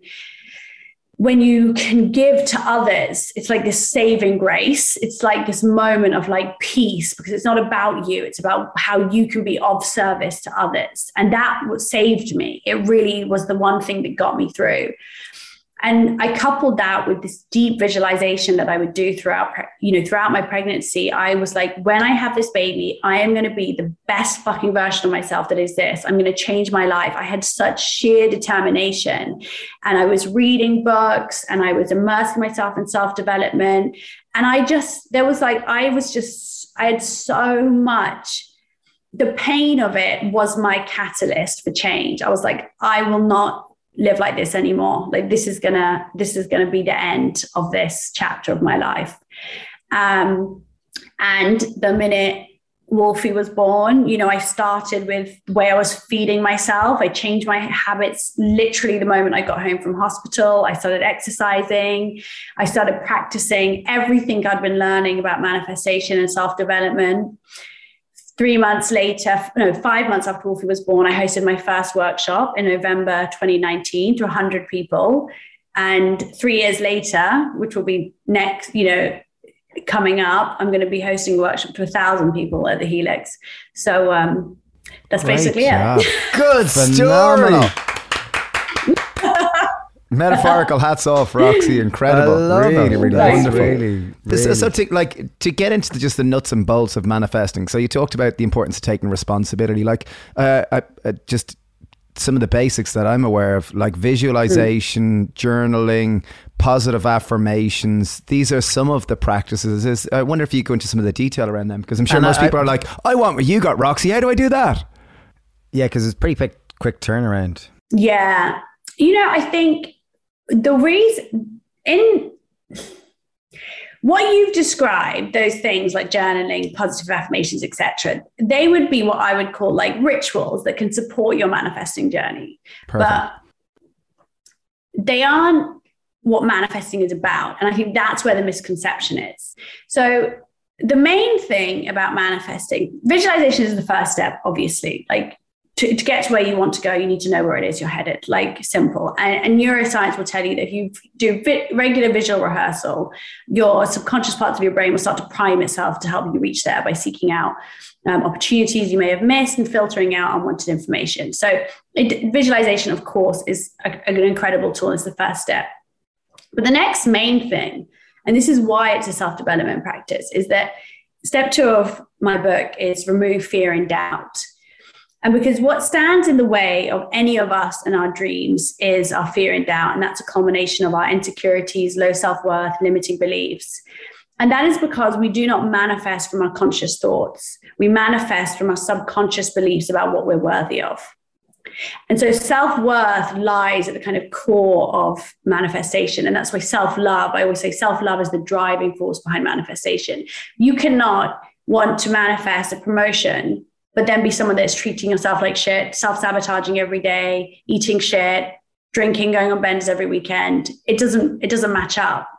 when you can give to others, it's like this saving grace. It's like this moment of like peace because it's not about you, it's about how you can be of service to others. And that saved me. It really was the one thing that got me through and I coupled that with this deep visualization that I would do throughout, you know, throughout my pregnancy. I was like, when I have this baby, I am going to be the best fucking version of myself that is this. I'm going to change my life. I had such sheer determination, and I was reading books and I was immersing myself in self development. And I just, there was like, I was just, I had so much the pain of it was my catalyst for change. I was like, I will not live like this anymore like this is gonna this is gonna be the end of this chapter of my life um and the minute Wolfie was born, you know, I started with the way I was feeding myself. I changed my habits literally the moment I got home from hospital. I started exercising. I started practicing everything I'd been learning about manifestation and self development three months later, no, five months after Wolfie was born, I hosted my first workshop in November 2019 to 100 people. And three years later, which will be next, you know, coming up, I'm going to be hosting a workshop to a thousand people at the Helix. So um, that's Great basically job. it. Good Phenomenal. Story metaphorical hats off, Roxie. Incredible. really, really wonderful. Really, really. So to like to get into the, just the nuts and bolts of manifesting. So you talked about the importance of taking responsibility. Like uh, I, uh, just some of the basics that I'm aware of, like visualization, mm. journaling, positive affirmations. These are some of the practices. Is I wonder if you go into some of the detail around them because I'm sure and most I, people are like, I want what you got, Roxie. How do I do that? Yeah, because it's pretty quick, quick turnaround. Yeah. You know, I think the reason in what you've described those things like journaling positive affirmations etc they would be what i would call like rituals that can support your manifesting journey. Perfect. but they aren't what manifesting is about and i think that's where the misconception is. So the main thing about manifesting visualization is the first step obviously. Like to, to, get to where you want to go, you need to know where it is you're headed, like simple. And, and neuroscience will tell you that if you do regular visual rehearsal, your subconscious parts of your brain will start to prime itself to help you reach there by seeking out um, opportunities you may have missed and filtering out unwanted information. So, it, visualization, of course, is a, an incredible tool. It's the first step. But the next main thing, and this is why it's a self development practice, is that step two of my book is remove fear and doubt. And because what stands in the way of any of us and our dreams is our fear and doubt. And that's a culmination of our insecurities, low self worth, limiting beliefs. And that is because we do not manifest from our conscious thoughts. We manifest from our subconscious beliefs about what we're worthy of. And so self worth lies at the kind of core of manifestation. And that's why self love, I always say self love is the driving force behind manifestation. You cannot want to manifest a promotion but then be someone that's treating yourself like shit, self sabotaging every day, eating shit, drinking, going on bends every weekend. It doesn't it doesn't match up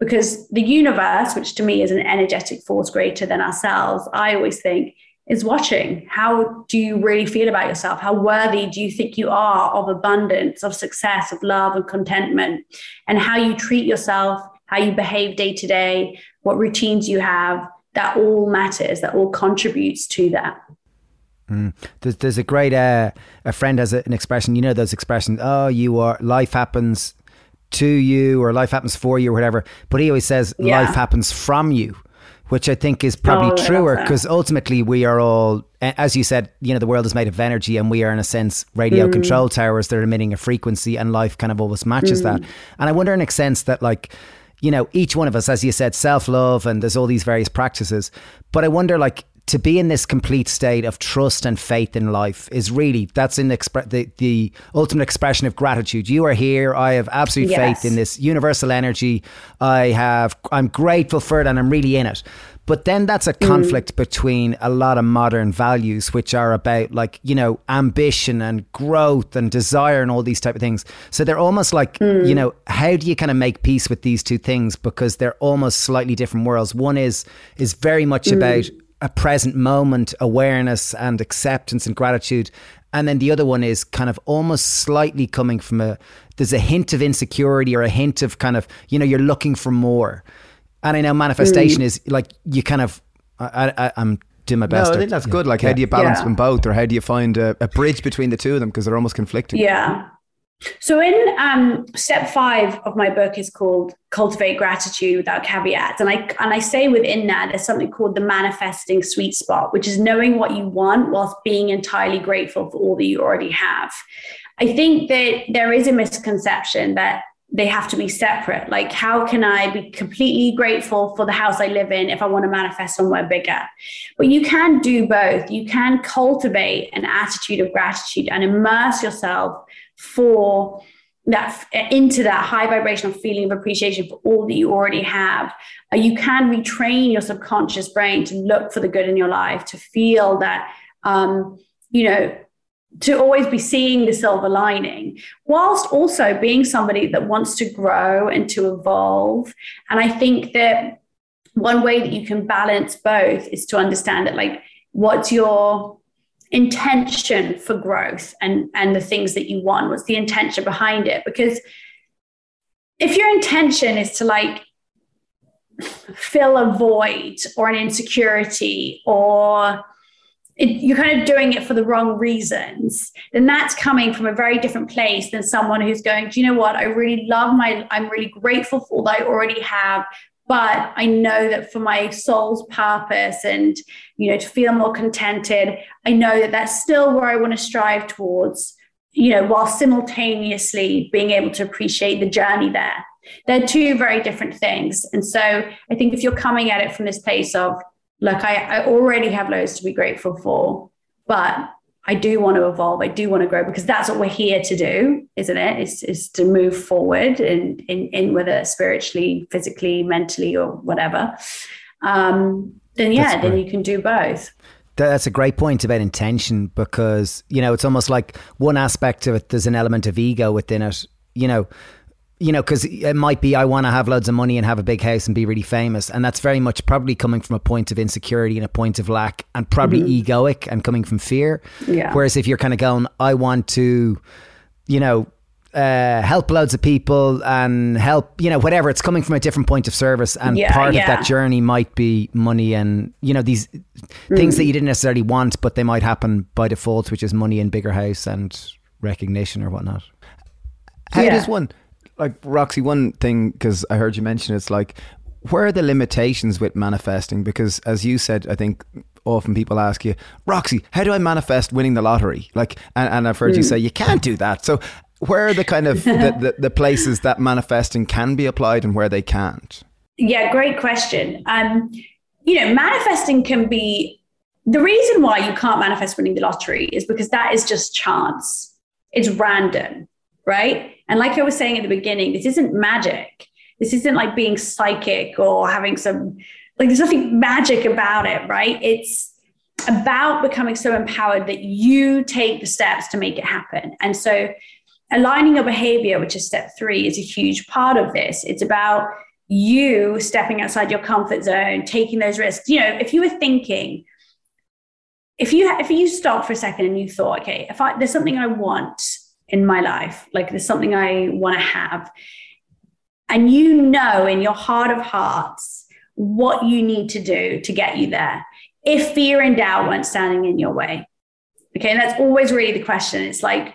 because the universe, which to me is an energetic force greater than ourselves, I always think is watching. How do you really feel about yourself? How worthy do you think you are of abundance, of success, of love and contentment? And how you treat yourself, how you behave day to day, what routines you have, that all matters, that all contributes to that. Mm. There's, there's a great uh, a friend has an expression. You know those expressions. Oh, you are life happens to you, or life happens for you, or whatever. But he always says Yeah. life happens from you, which I think is probably Oh, truer because ultimately we are all, as you said, you know, the world is made of energy, and we are in a sense radio Mm. control towers that are emitting a frequency, and life kind of always matches that. Mm. And I wonder, in a sense, that like. You know, each one of us, as you said, self love, and there's all these various practices. But I wonder, like, to be in this complete state of trust and faith in life is really that's in the, expre- the the ultimate expression of gratitude. You are here. I have absolute Yes. faith in this universal energy. I have. I'm grateful for it, and I'm really in it. But then that's a mm. conflict between a lot of modern values, which are about like you know ambition and growth and desire and all these type of things. So they're almost like you mm. know how do you kind of make peace with these two things because they're almost slightly different worlds. One is is very much mm. about a present moment awareness and acceptance and gratitude and then the other one is kind of almost slightly coming from a there's a hint of insecurity or a hint of kind of you know you're looking for more and i know manifestation mm. is like you kind of i, I i'm doing my No, best I think that's yeah. good. Like, how do you balance Yeah. them both, or how do you find a, a bridge between the two of them because they're almost conflicting? Yeah. So in um, step five of my book is called cultivate gratitude without caveats, and I and I say within that there's something called the manifesting sweet spot, which is knowing what you want whilst being entirely grateful for all that you already have. I think that there is a misconception that they have to be separate. Like, how can I be completely grateful for the house I live in if I want to manifest somewhere bigger? But you can do both. You can cultivate an attitude of gratitude and immerse yourself for that into that high vibrational feeling of appreciation for all that you already have. Uh, you can retrain your subconscious brain to look for the good in your life, to feel that, um, you know, to always be seeing the silver lining, whilst also being somebody that wants to grow and to evolve. And I think that one way that you can balance both is to understand that, like, what's your intention for growth and and the things that you want. What's the intention behind it? Because if your intention is to like fill a void or an insecurity or it, you're kind of doing it for the wrong reasons then that's coming from a very different place than someone who's going do you know what? I really love my i'm really grateful for that i already have but i know that for my soul's purpose and you know to feel more contented. I know that that's still where i want to strive towards you know while simultaneously being able to appreciate the journey there. They're two very different things. And so i think if you're coming at it from this place of look, I, I already have loads to be grateful for but i do want to evolve. I do want to grow because that's what we're here to do isn't it? Is, is to move forward in, in in whether spiritually physically mentally or whatever. Um then yeah That's then great. you can do both That's a great point about intention because, you know, it's almost like one aspect of it, there's an element of ego within it, you know. You know, because it might be I want to have loads of money and have a big house and be really famous, and that's very much probably coming from a point of insecurity and a point of lack, and probably mm-hmm. egoic and coming from fear. Yeah. Whereas if you're kind of going, I want to, you know, uh, help loads of people and help, you know, whatever. It's coming from a different point of service, and Yeah, part of that journey might be money and you know these things that you didn't necessarily want, but they might happen by default, which is money and bigger house and recognition or whatnot. How Yeah. does one, like Roxie, one thing, because I heard you mention it's like, where are the limitations with manifesting? Because as you said, I think often people ask you, Roxie, how do I manifest winning the lottery? Like, and, and I've heard Hmm. you say you can't do that. So, where are the kind of the, the, the places that manifesting can be applied and where they can't? Yeah, great question. Um, you know, manifesting can be the reason why you can't manifest winning the lottery is because that is just chance. It's random, right? And like I was saying at the beginning, this isn't magic. This isn't like being psychic or having some like there's nothing magic about it, right? It's about becoming so empowered that you take the steps to make it happen. And so aligning your behavior, which is step three, is a huge part of this. It's about you stepping outside your comfort zone, taking those risks. You know, if you were thinking, if you if you stopped for a second and you thought, okay, if I there's something I want in my life, like there's something I want to have, and you know in your heart of hearts what you need to do to get you there. If fear and doubt weren't standing in your way, Okay. And that's always really the question. It's like,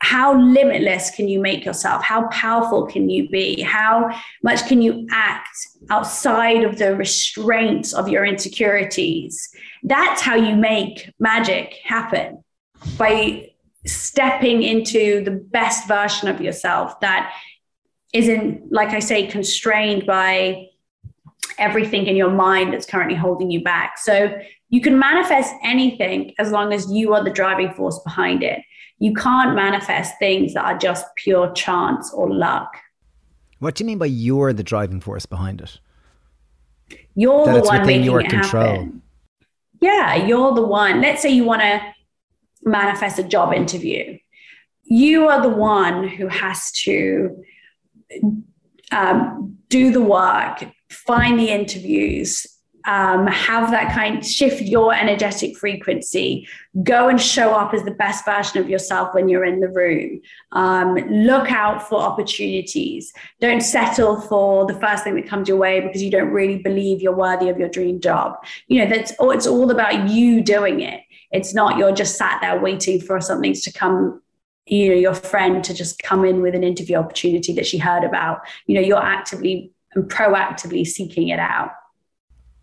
how limitless can you make yourself? How powerful can you be? How much can you act outside of the restraints of your insecurities? That's how you make magic happen by stepping into the best version of yourself that isn't, like I say, constrained by everything in your mind that's currently holding you back. So you can manifest anything as long as you are the driving force behind it. You can't manifest things that are just pure chance or luck. What do you mean by you're the driving force behind it? You're that the one making your it control. happen. Yeah, you're the one. Let's say you want to manifest a job interview. You are the one who has to um, do the work, find the interviews, um, have that kind shift your energetic frequency go and show up as the best version of yourself when you're in the room. Um, look out for opportunities. Don't settle for the first thing that comes your way because you don't really believe you're worthy of your dream job. You know that's all it's all about you doing it. It's not you're just sat there waiting for something to come you know your friend to just come in with an interview opportunity that she heard about. You know you're actively and proactively seeking it out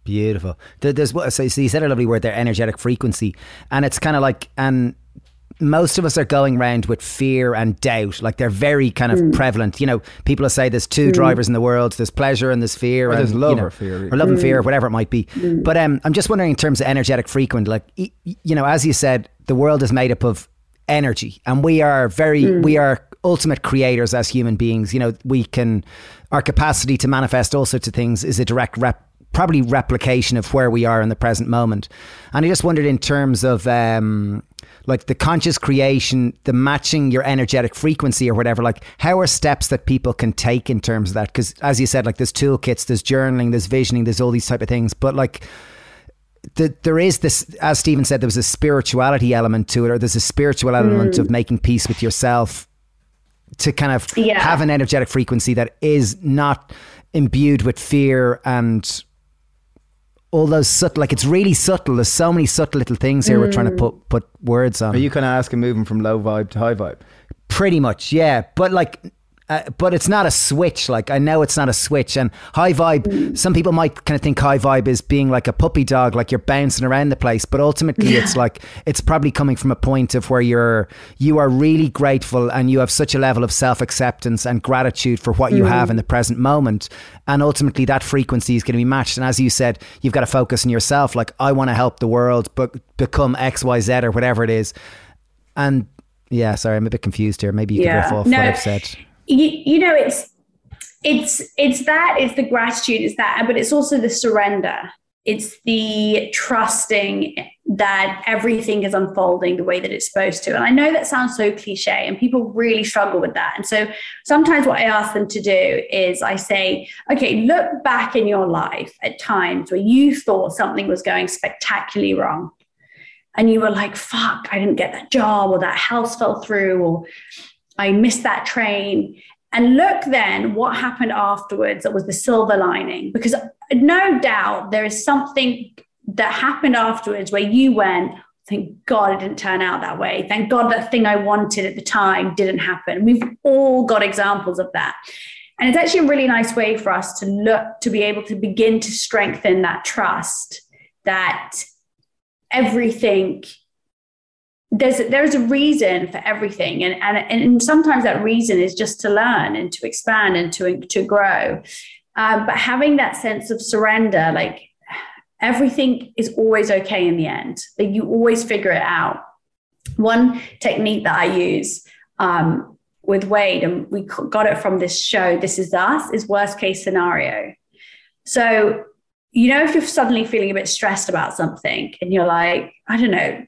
Beautiful. There's what so you said a lovely word there, energetic frequency, and it's kind of like and most of us are going around with fear and doubt. Like they're very kind of mm. prevalent. You know, people will say there's two mm. drivers in the world. There's pleasure and there's fear. Or and, there's love you know, or fear. Or love mm. and fear, whatever it might be. Mm. But um, I'm just wondering in terms of energetic frequency, like, you know, as you said, the world is made up of energy and we are very, mm. we are ultimate creators as human beings. You know, we can, our capacity to manifest all sorts of things is a direct rep probably replication of where we are in the present moment. And I just wondered in terms of um, like the conscious creation, the matching your energetic frequency or whatever, like how are steps that people can take in terms of that? Because as you said, like there's toolkits, there's journaling, there's visioning, there's all these type of things. But like the, there is this, as Stephen said, there was a spirituality element to it, or there's a spiritual element mm. of making peace with yourself to kind of yeah. have an energetic frequency that is not imbued with fear and all those subtle, like it's really subtle. There's so many subtle little things here mm. we're trying to mm. put put words on. Are you kind of asking moving from low vibe to high vibe? Pretty much, yeah. But like uh, but it's not a switch. Like I know it's not a switch. And high vibe, some people might kind of think high vibe is being like a puppy dog, like you're bouncing around the place. But ultimately, yeah. it's like it's probably coming from a point of where you're you are really grateful and you have such a level of self acceptance and gratitude for what mm. you have in the present moment. And ultimately, that frequency is going to be matched. And as you said, you've got to focus on yourself. Like I want to help the world, but become X, Y, Z or whatever it is. And yeah, sorry, I'm a bit confused here. Maybe you yeah. could riff off no, what I've said you, you know it's it's it's that it's the gratitude it's that but it's also the surrender it's the trusting that everything is unfolding the way that it's supposed to. And I know that sounds so cliche, and people really struggle with that. And so sometimes what I ask them to do is I say, okay, look back in your life at times where you thought something was going spectacularly wrong. And you were like, fuck, I didn't get that job, or that house fell through, or I missed that train. And look then what happened afterwards that was the silver lining. Because no doubt there is something that happened afterwards where you went, thank God it didn't turn out that way. Thank God that thing I wanted at the time didn't happen. We've all got examples of that. And it's actually a really nice way for us to look to be able to begin to strengthen that trust that everything there's there's a reason for everything. And, and and sometimes that reason is just to learn and to expand and to to grow. Um, but having that sense of surrender like everything is always okay in the end. Like you always figure it out. One technique that i use um, with Wade and we got it from this show This Is Us is worst case scenario. So you know if you're suddenly feeling a bit stressed about something and you're like i don't know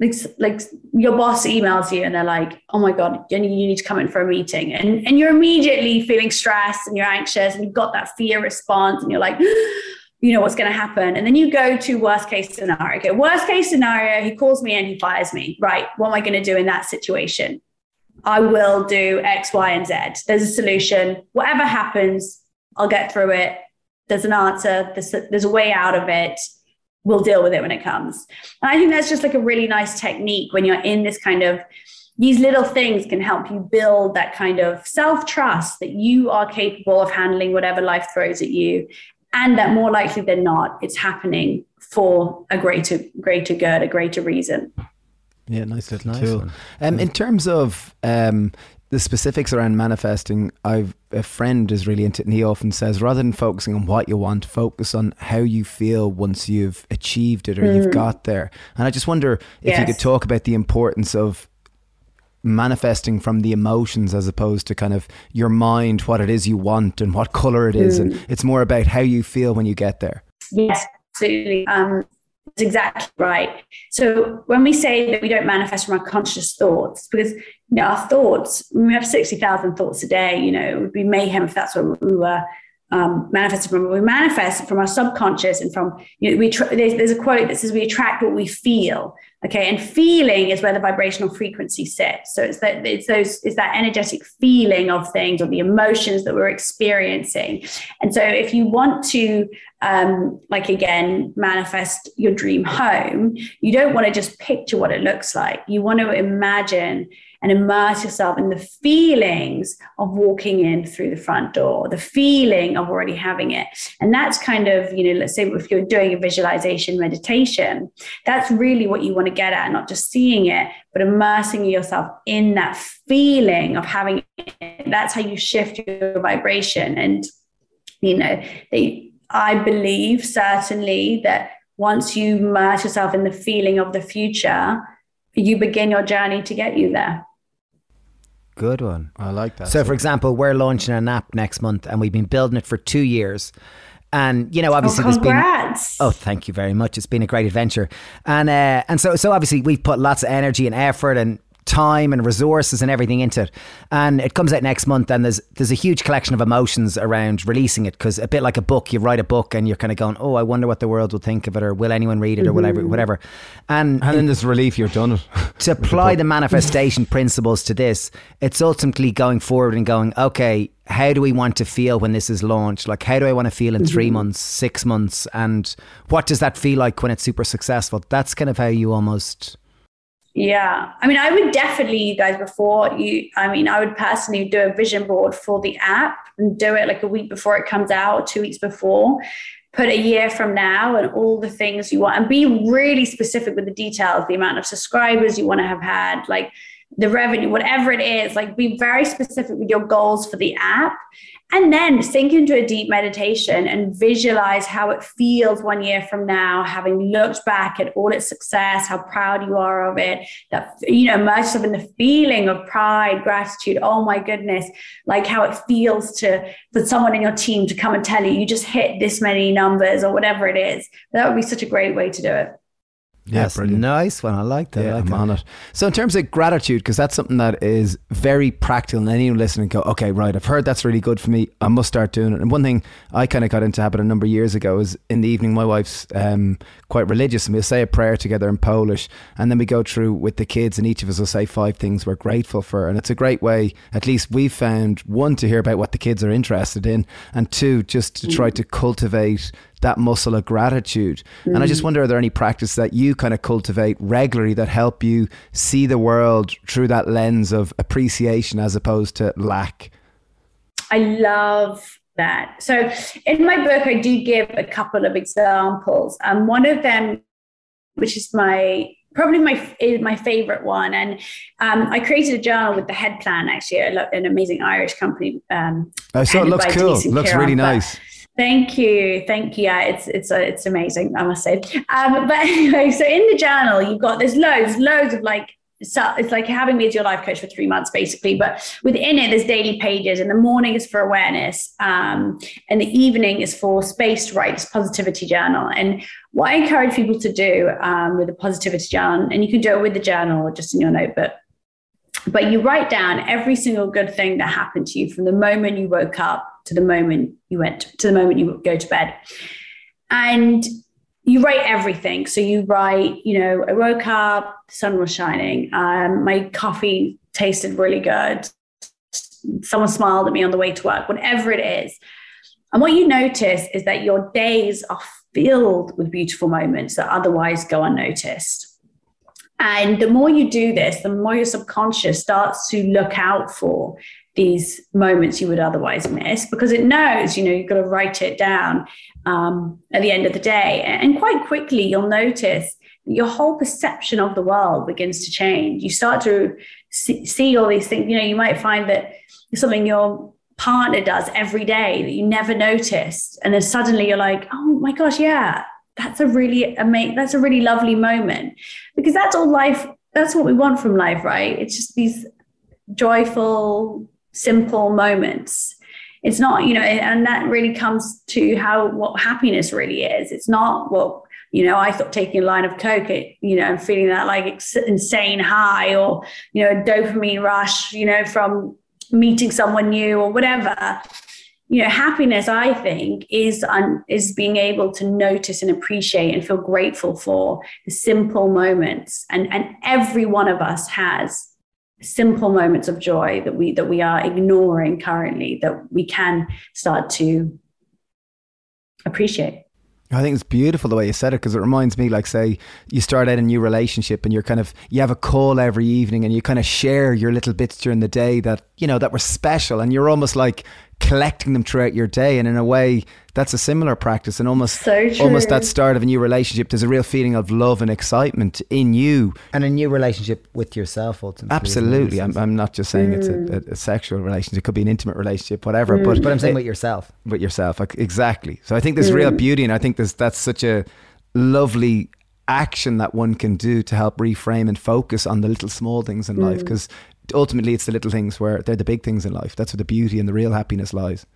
like like your boss emails you and they're like oh my god you need to come in for a meeting. And and you're immediately feeling stressed and you're anxious and you've got that fear response and you're like you know what's going to happen? And then you go to worst case scenario. Okay worst case scenario he calls me and he fires me. Right what am i going to do in that situation? I will do x y and z. There's a solution. Whatever happens i'll get through it. There's an answer. There's a, there's a way out of it we'll deal with it when it comes. And I think that's just like a really nice technique when you're in this kind of these little things can help you build that kind of self trust that you are capable of handling whatever life throws at you, and that more likely than not, it's happening for a greater greater good, a greater reason. Yeah, nice little nice tool. Um, in terms of um, the specifics around manifesting, I've a friend is really into it, and he often says rather than focusing on what you want, focus on how you feel once you've achieved it or mm. you've got there. And I just wonder if yes. you could talk about the importance of manifesting from the emotions as opposed to kind of your mind, what it is you want and what color it is, mm. and it's more about how you feel when you get there. Yes, absolutely. Um, that's exactly right. So when we say that we don't manifest from our conscious thoughts, because you know our thoughts, we have sixty thousand thoughts a day. You know, it would be mayhem if that's what we were um, manifested from. We manifest from our subconscious and from you know we. Tr- there's, there's a quote that says we attract what we feel. Okay, and feeling is where the vibrational frequency sits. So it's that it's those it's that energetic feeling of things or the emotions that we're experiencing. And so if you want to um, like again manifest your dream home, you don't want to just picture what it looks like. You want to imagine and immerse yourself in the feelings of walking in through the front door, the feeling of already having it. And that's kind of, you know, let's say if you're doing a visualization meditation, that's really what you want to get at, not just seeing it, but immersing yourself in that feeling of having it. That's how you shift your vibration. And, you know, they, I believe certainly that once you immerse yourself in the feeling of the future, you begin your journey to get you there. Good one. I like that. So, for example, we're launching an app next month and we've been building it for two years. And you know, obviously, oh, congrats. there's been. Oh, thank you very much. It's been a great adventure, and uh, and so so obviously we've put lots of energy and effort and time and resources and everything into it. And it comes out next month, and there's there's a huge collection of emotions around releasing it because a bit like a book, you write a book and you're kind of going, oh, I wonder what the world will think of it, or will anyone read it, or whatever, mm-hmm. whatever. And and in this relief, you're done it. to apply the, manifestation principles to this, it's ultimately going forward and going, okay, how do we want to feel when this is launched? Like, how do I want to feel in 3 mm-hmm. months, six months? And what does that feel like when it's super successful? That's kind of how you almost yeah. I mean, I would definitely, you guys, before you, I mean, I would personally do a vision board for the app and do it like a week before it comes out, two weeks before. Put a year from now and all the things you want, and be really specific with the details, the amount of subscribers you want to have had, like the revenue, whatever it is, like be very specific with your goals for the app and then sink into a deep meditation and visualize how it feels one year from now, having looked back at all its success, how proud you are of it, that, you know, immerse yourself in the feeling of pride, gratitude. Oh my goodness, like how it feels to, for someone in your team to come and tell you, you just hit this many numbers or whatever it is. That would be such a great way to do it. Yeah, yes, brilliant. nice one. I like that. Yeah, I like I'm on it. So, in terms of gratitude, because that's something that is very practical, and anyone listening go, okay, right, I've heard that's really good for me. I must start doing it. And one thing I kind of got into habit a number of years ago is in the evening, my wife's um, quite religious, and we'll say a prayer together in Polish, and then we go through with the kids, and each of us will say five things we're grateful for. And it's a great way, at least we've found, one, to hear about what the kids are interested in, and two, just to try mm. to cultivate that muscle of gratitude. Mm. And I just mm. wonder, are there any practices that you kind of cultivate regularly that help you see the world through that lens of appreciation as opposed to lack? I love that. So in my book, I do give a couple of examples. Um, one of them, which is my probably my my favorite one. And um, I created a journal with the Head Plan. Actually, an amazing Irish company. Um, I saw it looks cool. Looks really nice. Thank you, thank you. Yeah, it's it's uh, it's amazing. I must say. Um, but anyway, so in the journal, you've got there's loads, loads of like so it's like having me as your life coach for three months basically but within it there's daily pages and the morning is for awareness um, and the evening is for space to write this positivity journal and what i encourage people to do um, with the positivity journal and you can do it with the journal or just in your notebook but you write down every single good thing that happened to you from the moment you woke up to the moment you went to the moment you go to bed. And you write everything. So you write you know i woke up the sun was shining um, my coffee tasted really good. Someone smiled at me on the way to work whatever it is. And what you notice is that your days are filled with beautiful moments that otherwise go unnoticed. And the more you do this, the more your subconscious starts to look out for these moments you would otherwise miss because it knows, you know, you've got to write it down um, at the end of the day. And quite quickly, you'll notice your whole perception of the world begins to change. You start to see, see all these things. You know, you might find that something your partner does every day that you never noticed, and then suddenly you're like, oh my gosh, yeah, that's a really amazing. That's a really lovely moment because that's all life. That's what we want from life, right? It's just these joyful, simple moments. It's not you know and that really comes to how what happiness really is. It's not what you know i thought taking a line of coke it, you know and feeling that like insane high or you know a dopamine rush you know from meeting someone new or whatever. You know happiness i think is un, is being able to notice and appreciate and feel grateful for the simple moments. And and every one of us has simple moments of joy that we that we are ignoring currently that we can start to appreciate. I think it's beautiful the way you said it because it reminds me, like, say, you start out a new relationship and you're kind of, you have a call every evening and you kind of share your little bits during the day that, you know, that were special and you're almost like collecting them throughout your day. And in a way, that's a similar practice and almost, so almost that start of a new relationship. There's a real feeling of love and excitement in you. And a new relationship with yourself, ultimately. Absolutely. I'm, I'm not just saying mm. it's a, mm. a, a, sexual relationship. It could be an intimate relationship, whatever. Mm. But, but I'm saying it, with yourself. With yourself. Exactly. So I think there's mm. real beauty. And I think there's, that's such a lovely action that one can do to help reframe and focus on the little small things in mm. life because ultimately it's the little things where they're the big things in life. That's where the beauty and the real happiness lies.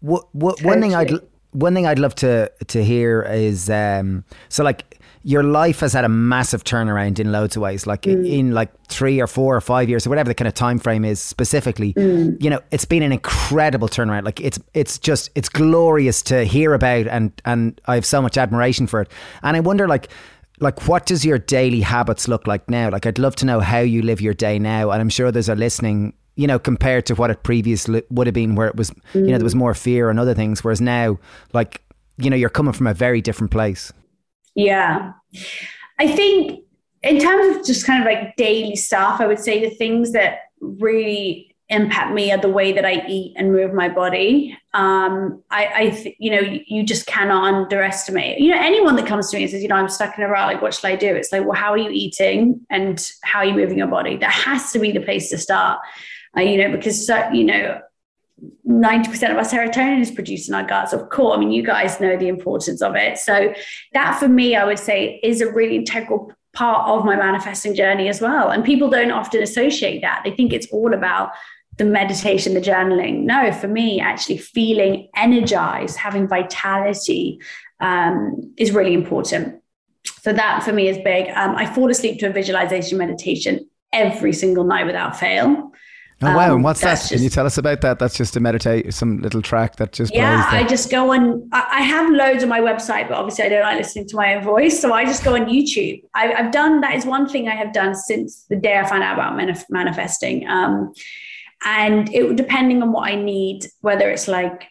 What, what one thing i'd one thing i'd love to to hear is um, so like your life has had a massive turnaround in loads of ways like mm. in, in, like three or four or five years or whatever the kind of time frame is specifically. Mm. you know it's been an incredible turnaround. Like it's it's just it's glorious to hear about and and i have so much admiration for it. And i wonder like like what does your daily habits look like now? Like i'd love to know how you live your day now and i'm sure there's a listening you know compared to what it previously would have been where it was mm. you know there was more fear and other things whereas now like you know you're coming from a very different place. Yeah. I think in terms of just kind of like daily stuff i would say the things that really impact me are the way that I eat and move my body. Um, I, I th- you know, you, just cannot underestimate. You know, anyone that comes to me and says, you know, I'm stuck in a rut, like, what should I do? It's like, well, how are you eating and how are you moving your body? That has to be the place to start. Uh, you know, because uh, you know. 90% of our serotonin is produced in our guts. Of course, I mean, you guys know the importance of it. So, that for me, I would say, is a really integral part of my manifesting journey as well. And people don't often associate that. They think it's all about the meditation, the journaling. No, for me, actually feeling energized, having vitality um, is really important. So that for me is big. Um, I fall asleep to a visualization meditation every single night without fail. Oh wow! Um, and what's that? Just, Can you tell us about that? That's just a meditate, some little track that just yeah. I just go on. I have loads on my website, but obviously I don't like listening to my own voice, so I just go on YouTube. I, have done that is one thing I have done since the day I found out about manif- manifesting. Um, and it depending on what I need, whether it's like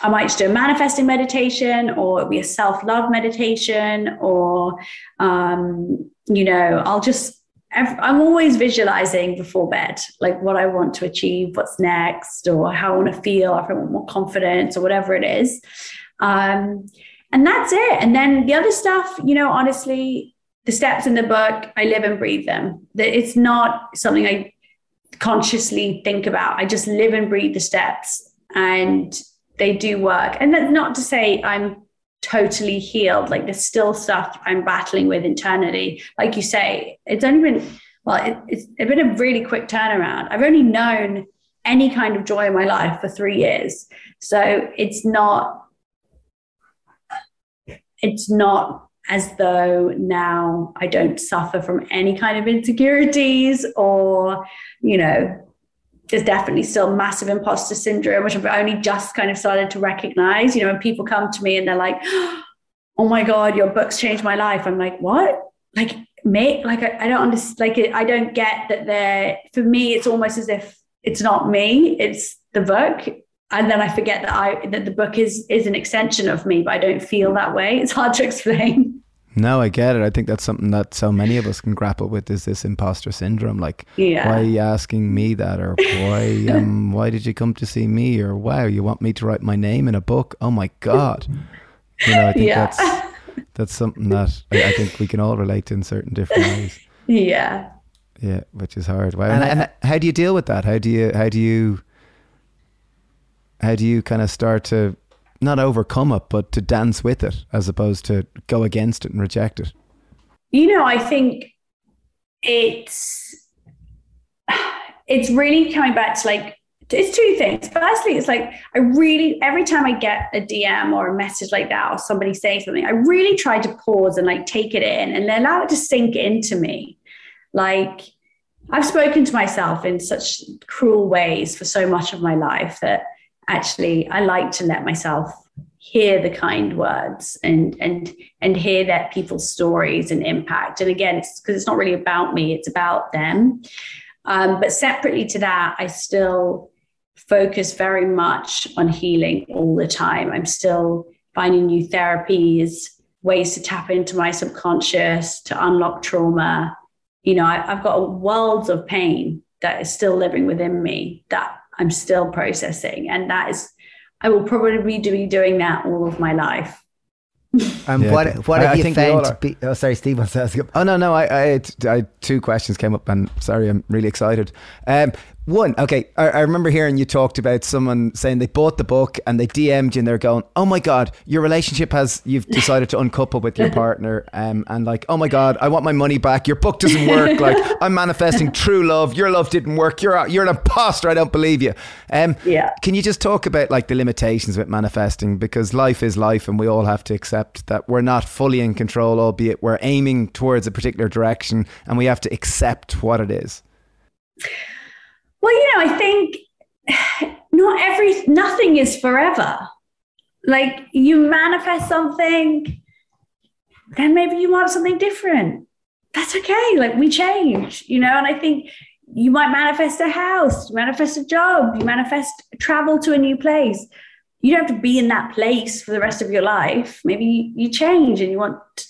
I might just do a manifesting meditation or it'll be a self-love meditation or um, you know, I'll just I'm always visualizing before bed, like what I want to achieve, what's next, or how I want to feel, if I want more confidence, or whatever it is. Um, and that's it. And then the other stuff, you know, honestly, the steps in the book, I live and breathe them. That it's not something I consciously think about. I just live and breathe the steps and they do work. And that's not to say I'm totally healed. Like there's still stuff I'm battling with internally. Like you say, it's only been, well, it, it's been a really quick turnaround. I've only known any kind of joy in my life for three years. So it's not, it's not as though now I don't suffer from any kind of insecurities or, you know, there's definitely still massive imposter syndrome, which I've only just kind of started to recognize. You know, when people come to me and they're like, oh my God, your books changed my life. I'm like, what? Like, me? Like, I, I don't understand. Like, I don't get that they're, for me, it's almost as if it's not me, it's the book. And then I forget that I that the book is is an extension of me, but I don't feel that way. It's hard to explain. No, I get it. I think that's something that so many of us can grapple with is this imposter syndrome. Like, yeah. why are you asking me that? Or why um why did you come to see me? Or wow, you want me to write my name in a book? Oh my God. You know, I think yeah. that's that's something that I, I, think we can all relate to in certain different ways. Yeah. Yeah, which is hard. Wow. And, and how do you deal with that? How do you how do you how do you kind of start to not overcome it, but to dance with it as opposed to go against it and reject it? You know, I think it's it's really coming back to like it's two things. Firstly, it's like I really every time I get a DM or a message like that or somebody saying something, I really try to pause and like take it in and allow it to sink into me. Like I've spoken to myself in such cruel ways for so much of my life that actually I like to let myself hear the kind words and and and hear that people's stories and impact. And again, it's because it's not really about me; it's about them. Um, but separately to that, I still focus very much on healing all the time. I'm still finding new therapies, ways to tap into my subconscious, to unlock trauma. You know, I, I've got worlds of pain that is still living within me that I'm still processing. And that is, I will probably be doing that all of my life. Um, yeah, what what I, have I you found to be? Oh, sorry, Steve wants to ask. Oh no, no, I, I, I, two questions came up, and sorry, I'm really excited. Um, one, okay, I, I, remember hearing you talked about someone saying they bought the book and they DM'd you and they're going, "Oh my god, your relationship has you've decided to uncouple with your partner," um, and like, "Oh my god, I want my money back. Your book doesn't work. Like, I'm manifesting true love. Your love didn't work. You're you're an imposter. I don't believe you." Um, yeah. Can you just talk about like the limitations with manifesting because life is life and we all have to accept that we're not fully in control, albeit we're aiming towards a particular direction, and we have to accept what it is. Well, you know, I think not every nothing is forever. Like you manifest something, then maybe you want something different. That's okay. Like we change, you know, and I think you might manifest a house, you manifest a job, you manifest travel to a new place. You don't have to be in that place for the rest of your life. Maybe you change and you want, to,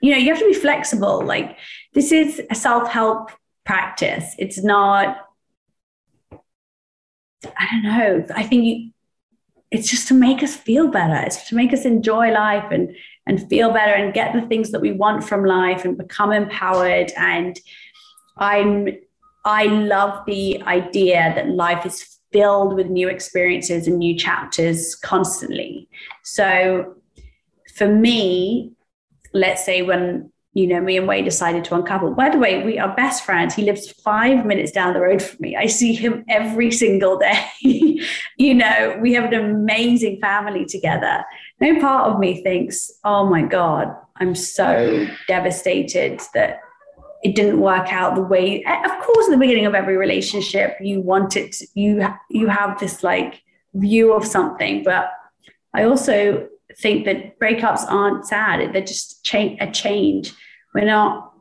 you know, you have to be flexible. Like this is a self help practice. It's not I don't know. I think you, it's just to make us feel better. It's to make us enjoy life and and feel better and get the things that we want from life and become empowered. And I'm I love the idea that life is filled with new experiences and new chapters constantly. So for me, let's say when you know, me and Wade decided to uncouple. By the way, we are best friends. He lives five minutes down the road from me. I see him every single day. you know, we have an amazing family together. No part of me thinks, oh my God, I'm so devastated that it didn't work out the way. Eh, of course, at the beginning of every relationship, you want it, you, you have this like view of something, but I also think that breakups aren't sad. They're just cha- a change. We're not.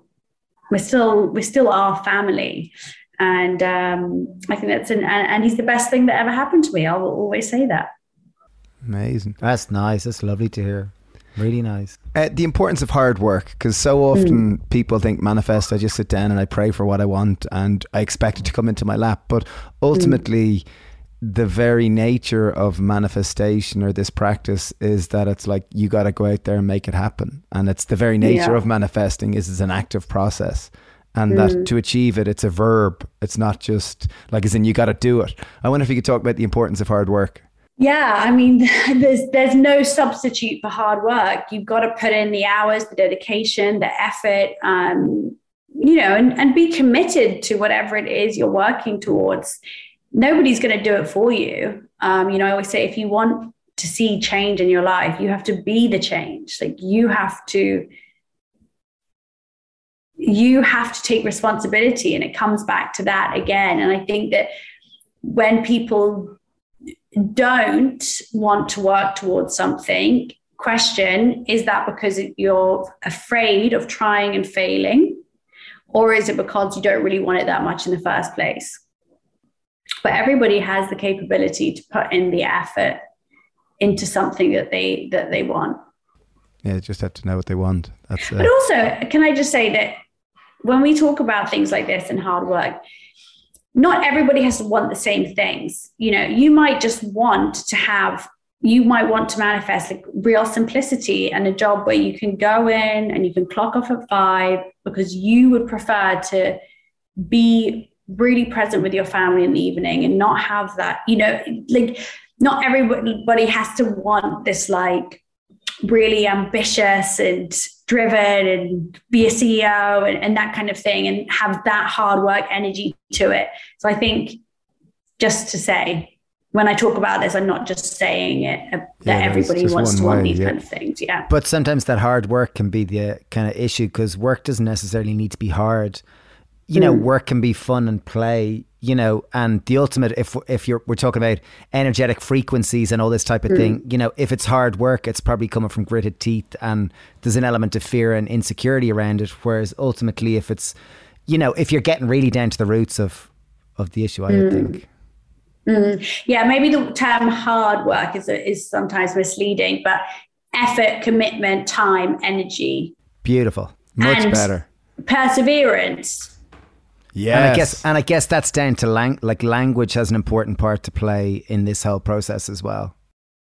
We're still. We still are family, and um, I think that's an. And, and he's the best thing that ever happened to me. I'll always say that. Amazing. That's nice. That's lovely to hear. Really nice. Uh, the importance of hard work, because so often mm. people think manifest. I just sit down and I pray for what I want, and I expect it to come into my lap. But ultimately. Mm the very nature of manifestation or this practice is that it's like you got to go out there and make it happen. And it's the very nature yeah. of manifesting is it's an active process. And mm. that to achieve it it's a verb. It's not just like as in you got to do it. I wonder if you could talk about the importance of hard work. Yeah i mean there's there's no substitute for hard work. You've got to put in the hours the dedication the effort um you know and, and be committed to whatever it is you're working towards nobody's going to do it for you. Um, you know, I always say if you want to see change in your life, you have to be the change. Like you have to you have to take responsibility and it comes back to that again and i think that when people don't want to work towards something question is that because you're afraid of trying and failing or is it because you don't really want it that much in the first place but everybody has the capability to put in the effort into something that they that they want. Yeah, just have to know what they want. That's. Uh, but also, can I just say that when we talk about things like this and hard work, not everybody has to want the same things. You know, you might just want to have you might want to manifest like real simplicity and a job where you can go in and you can clock off at five because you would prefer to be really present with your family in the evening and not have that, you know, like not everybody has to want this like really ambitious and driven and be a CEO and, and that kind of thing and have that hard work energy to it. So I think just to say, when I talk about this, I'm not just saying it uh, that yeah, everybody wants to way, want these yeah. kind of things. Yeah. But sometimes that hard work can be the kind of issue because work doesn't necessarily need to be hard. You mm. know, work can be fun and play. You know, and the ultimate, if if you're we're talking about energetic frequencies and all this type of mm. thing, you know, if it's hard work, it's probably coming from gritted teeth, and there's an element of fear and insecurity around it. Whereas ultimately, if it's, you know, if you're getting really down to the roots of of the issue, I mm. think Mm, yeah, maybe the term hard work is is sometimes misleading, but effort, commitment, time, energy. Beautiful, much better. Perseverance. Yeah, and I guess and I guess that's down to lang- like language has an important part to play in this whole process as well.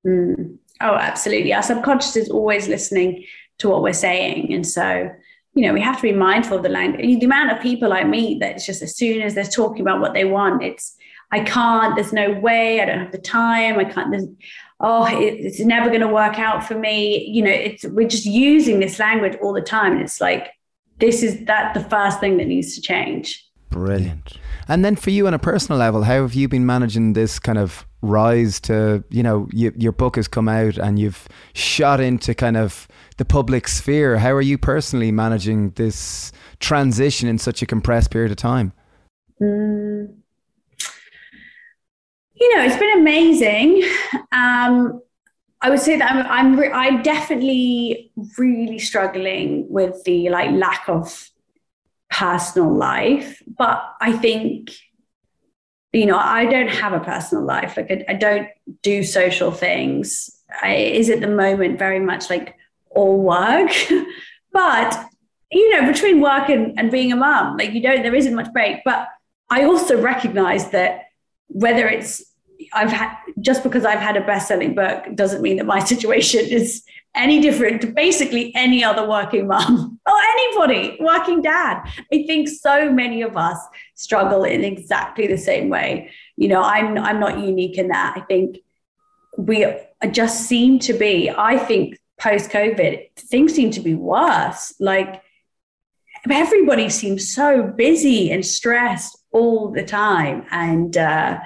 Mm. Oh, absolutely. Our subconscious is always listening to what we're saying, and so you know we have to be mindful of the language. The amount of people I meet that it's just as soon as they're talking about what they want, it's I can't, there's no way, I don't have the time, I can't, there's, oh, it, it's never going to work out for me. You know, it's, we're just using this language all the time. And it's like, this is that the first thing that needs to change. Brilliant. And then for you on a personal level, how have you been managing this kind of rise to, you know, you, your book has come out and you've shot into kind of the public sphere. How are you personally managing this transition in such a compressed period of time? Mm, you know, it's been amazing. Um, I would say that I'm I'm, re- I'm definitely really struggling with the like lack of personal life, but I think you know I don't have a personal life. Like I, I don't do social things. I, is at the moment very much like all work, but you know between work and, and being a mum, like you don't there isn't much break. But I also recognize that whether it's I've had just because I've had a best-selling book doesn't mean that my situation is any different to basically any other working mom or anybody working dad. I think so many of us struggle in exactly the same way. You know, I'm I'm not unique in that. I think we just seem to be. I think post-COVID things seem to be worse. Like everybody seems so busy and stressed all the time, and. uh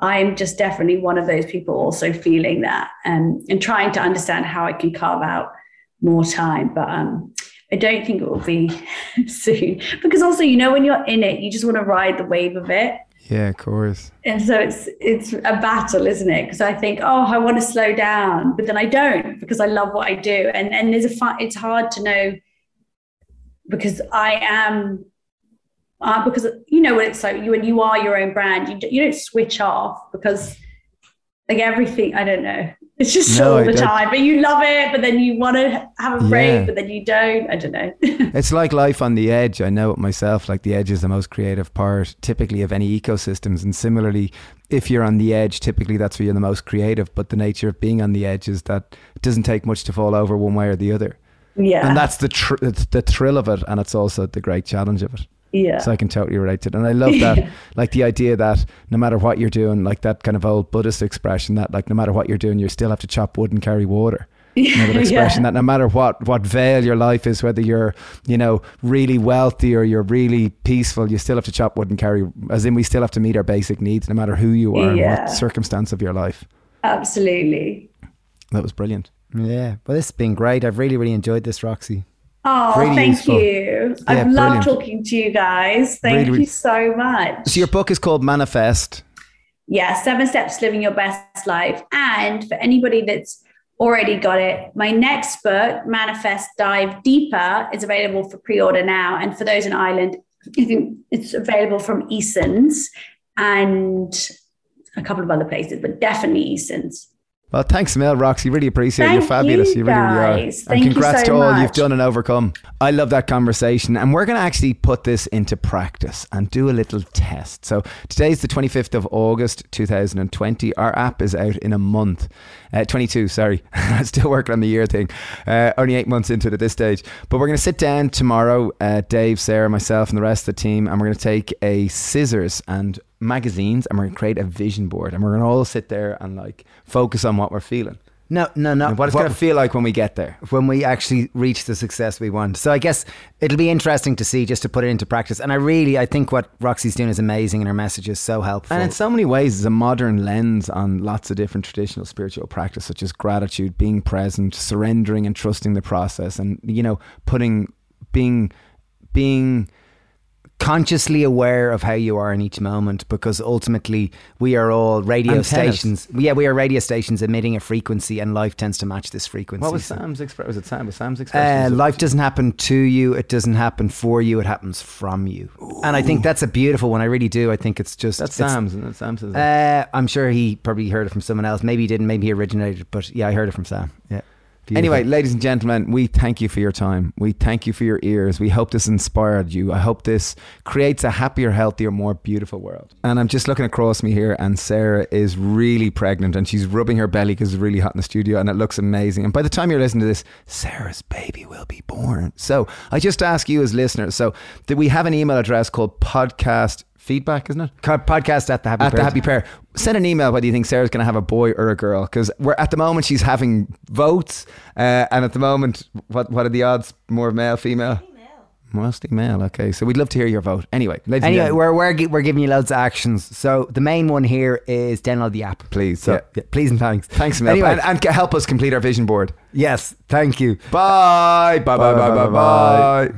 I'm just definitely one of those people also feeling that um, and trying to understand how I can carve out more time. But um, I don't think it will be soon because also, you know, when you're in it, you just want to ride the wave of it. Yeah, of course. And so it's it's a battle, isn't it? Because I think, oh, I want to slow down, but then I don't because I love what I do. And and there's a fun, it's hard to know because I am uh, because you know what it's like you when you are your own brand you, you don't switch off because like everything i don't know. It's just no, all the time but you love it but then you want to have a break yeah. but then you don't. I don't know. It's like life on the edge. I know it myself like the edge is the most creative part typically of any ecosystems. And similarly if you're on the edge typically that's where you're the most creative. But the nature of being on the edge is that it doesn't take much to fall over one way or the other. Yeah. And that's the tr- the thrill of it and it's also the great challenge of it yeah. So I can totally relate to it. And I love that, like the idea that no matter what you're doing, like that kind of old Buddhist expression that like no matter what you're doing, you still have to chop wood and carry water. You know, that expression yeah. that no matter what what veil your life is, whether you're you know really wealthy or you're really peaceful, you still have to chop wood and carry. As in, we still have to meet our basic needs, no matter who you are yeah. and what circumstance of your life. Absolutely. That was brilliant. Yeah, well, this has been great. I've really, really enjoyed this, Roxie. Oh, really thank useful. you. Yeah, I've loved talking to you guys. Thank really, you so much. So your book is called Manifest. Yeah, Seven Steps to Living Your Best Life. And for anybody that's already got it, my next book, Manifest Dive Deeper, is available for pre-order now. And for those in Ireland, it's available from Eason's. And a couple of other places, but definitely Eason's. Well, thanks, Mel, Roxie. Really appreciate it. You're fabulous. you, You, really, really are. and Thank you congrats so to all you've done and overcome. I love that conversation. And we're going to actually put this into practice and do a little test. So today's the 25th of August, 2020. Our app is out in a month. Uh, 22, sorry. Still working on the year thing. Uh, only eight months into it at this stage. But we're going to sit down tomorrow, uh, Dave, Sarah, myself, and the rest of the team, and we're going to take a scissors and magazines and we're to create a vision board. And we're going to all sit there and like focus on what we're feeling. No, no, no. And what it's going to feel like when we get there. when we actually reach the success we want. So I guess it'll be interesting to see just to put it into practice. And I really, I think what Roxie's doing is amazing, and her message is so helpful. And in so many ways, it's a modern lens on lots of different traditional spiritual practice, such as gratitude, being present, surrendering and trusting the process, and you know, putting, being, being consciously aware of how you are in each moment, because ultimately we are all radio Antennas. stations. Yeah, we are radio stations emitting a frequency, and life tends to match this frequency. what was So- Sam's expression? Was it Sam? Was Sam's Uh, expression? life doesn't happen to you; it doesn't happen for you. It happens from you, and I think that's a beautiful one. I really do. I think it's just That's it's- Sam's, and Sam says. Uh, I'm sure he probably heard it from someone else. Maybe he didn't. Maybe he originated it. But yeah, I heard it from Sam. Yeah. Beautiful. Anyway, ladies and gentlemen, we thank you for your time. We thank you for your ears. We hope this inspired you. I hope this creates a happier, healthier, more beautiful world. And I'm just looking across me here, and Sarah is really pregnant and she's rubbing her belly because it's really hot in the studio and it looks amazing. And by the time you're listening to this, Sarah's baby will be born. So I just ask you as listeners so that we have an email address called podcast feedback, isn't it? Podcast at the happy at the happy pear send an email whether you think sarah's going to have a boy or a girl because we're at the moment she's having votes uh, and at the moment what what are the odds more male female mostly male okay so we'd love to hear your vote anyway ladies Anyway, gentlemen, we're, we're, gi- we're giving you loads of actions. So the main one here is download the app. please So yeah. yeah, please and thanks. thanks Mel. Anyway, and, and c- help us complete our vision board yes, thank you. bye bye bye bye bye bye, bye.